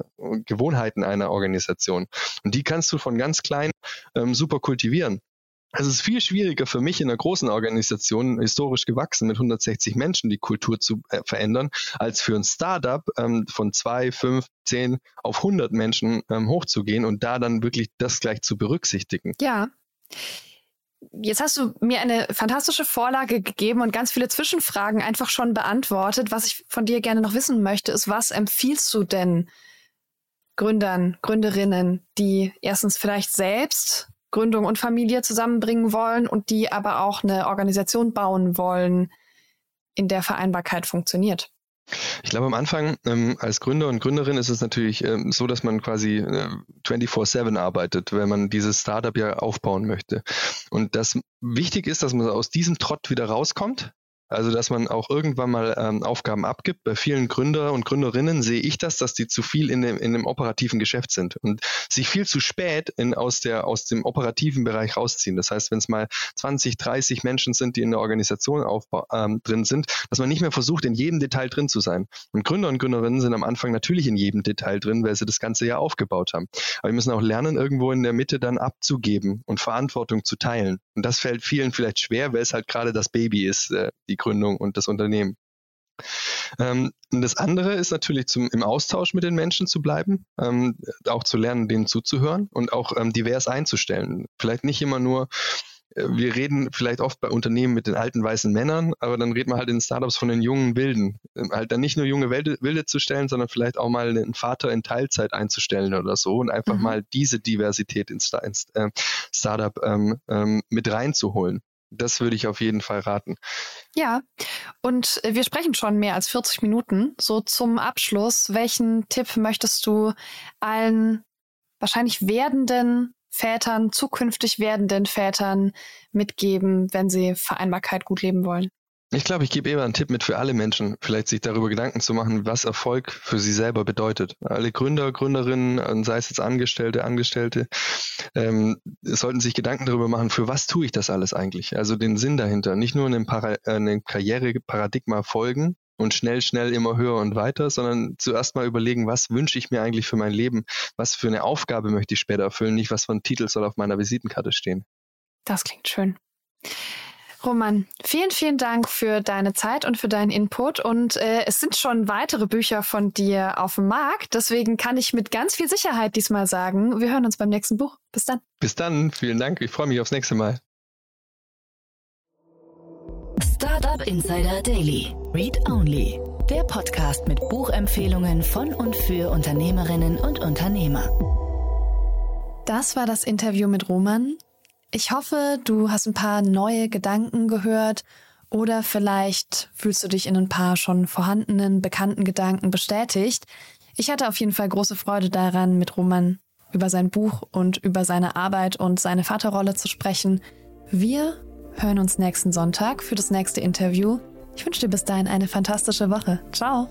Speaker 3: Gewohnheiten einer Organisation. Und die kannst du von ganz klein ähm, super kultivieren. Es ist viel schwieriger für mich in einer großen Organisation, historisch gewachsen mit 160 Menschen, die Kultur zu äh, verändern, als für ein Startup ähm, von zwei, fünf, zehn auf 100 Menschen ähm, hochzugehen und da dann wirklich das gleich zu berücksichtigen.
Speaker 2: Ja. Jetzt hast du mir eine fantastische Vorlage gegeben und ganz viele Zwischenfragen einfach schon beantwortet. Was ich von dir gerne noch wissen möchte, ist, was empfiehlst du denn Gründern, Gründerinnen, die erstens vielleicht selbst Gründung und Familie zusammenbringen wollen und die aber auch eine Organisation bauen wollen, in der Vereinbarkeit funktioniert.
Speaker 3: Ich glaube, am Anfang ähm, als Gründer und Gründerin ist es natürlich ähm, so, dass man quasi äh, 24-7 arbeitet, wenn man dieses Startup ja aufbauen möchte. Und das wichtig ist, dass man aus diesem Trott wieder rauskommt, also, dass man auch irgendwann mal ähm, Aufgaben abgibt. Bei vielen Gründer und Gründerinnen sehe ich das, dass die zu viel in dem, in dem operativen Geschäft sind und sich viel zu spät in, aus, der, aus dem operativen Bereich rausziehen. Das heißt, wenn es mal 20, 30 Menschen sind, die in der Organisation aufbau, ähm, drin sind, dass man nicht mehr versucht, in jedem Detail drin zu sein. Und Gründer und Gründerinnen sind am Anfang natürlich in jedem Detail drin, weil sie das ganze ja aufgebaut haben. Aber wir müssen auch lernen, irgendwo in der Mitte dann abzugeben und Verantwortung zu teilen. Und das fällt vielen vielleicht schwer, weil es halt gerade das Baby ist, äh, die Gründung und das Unternehmen. Ähm, und das andere ist natürlich zum, im Austausch mit den Menschen zu bleiben, ähm, auch zu lernen, denen zuzuhören und auch ähm, divers einzustellen. Vielleicht nicht immer nur, äh, wir reden vielleicht oft bei Unternehmen mit den alten weißen Männern, aber dann reden wir halt in Startups von den jungen Wilden. Ähm, halt dann nicht nur junge Wilde, Wilde, zu stellen, sondern vielleicht auch mal einen Vater in Teilzeit einzustellen oder so und einfach mhm. mal diese Diversität ins, ins äh, Startup ähm, mit reinzuholen das würde ich auf jeden Fall raten.
Speaker 2: Ja, und äh, wir sprechen schon mehr als 40 Minuten. So zum Abschluss, welchen Tipp möchtest du allen wahrscheinlich werdenden Vätern, zukünftig werdenden Vätern mitgeben, wenn sie Vereinbarkeit gut leben wollen?
Speaker 3: Ich glaube, ich gebe eher einen Tipp mit für alle Menschen, vielleicht sich darüber Gedanken zu machen, was Erfolg für sie selber bedeutet. Alle Gründer, Gründerinnen, sei es jetzt Angestellte, Angestellte, ähm, sollten sich Gedanken darüber machen, für was tue ich das alles eigentlich? Also den Sinn dahinter. Nicht nur einem, äh, einem Karriereparadigma folgen, und schnell, schnell immer höher und weiter, sondern zuerst mal überlegen, was wünsche ich mir eigentlich für mein Leben? Was für eine Aufgabe möchte ich später erfüllen? Nicht, was für ein Titel soll auf meiner Visitenkarte stehen.
Speaker 2: Das klingt schön. Roman, vielen, vielen Dank für deine Zeit und für deinen Input. Und äh, es sind schon weitere Bücher von dir auf dem Markt. Deswegen kann ich mit ganz viel Sicherheit diesmal sagen, wir hören uns beim nächsten Buch. Bis dann.
Speaker 3: Bis dann. Vielen Dank. Ich freue mich aufs nächste Mal.
Speaker 1: Startup Insider Daily. Read Only. Der Podcast mit Buchempfehlungen von und für Unternehmerinnen und Unternehmer.
Speaker 2: Das war das Interview mit Roman. Ich hoffe, du hast ein paar neue Gedanken gehört oder vielleicht fühlst du dich in ein paar schon vorhandenen, bekannten Gedanken bestätigt. Ich hatte auf jeden Fall große Freude daran, mit Roman über sein Buch und über seine Arbeit und seine Vaterrolle zu sprechen. Wir hören uns nächsten Sonntag für das nächste Interview. Ich wünsche dir bis dahin eine fantastische Woche. Ciao.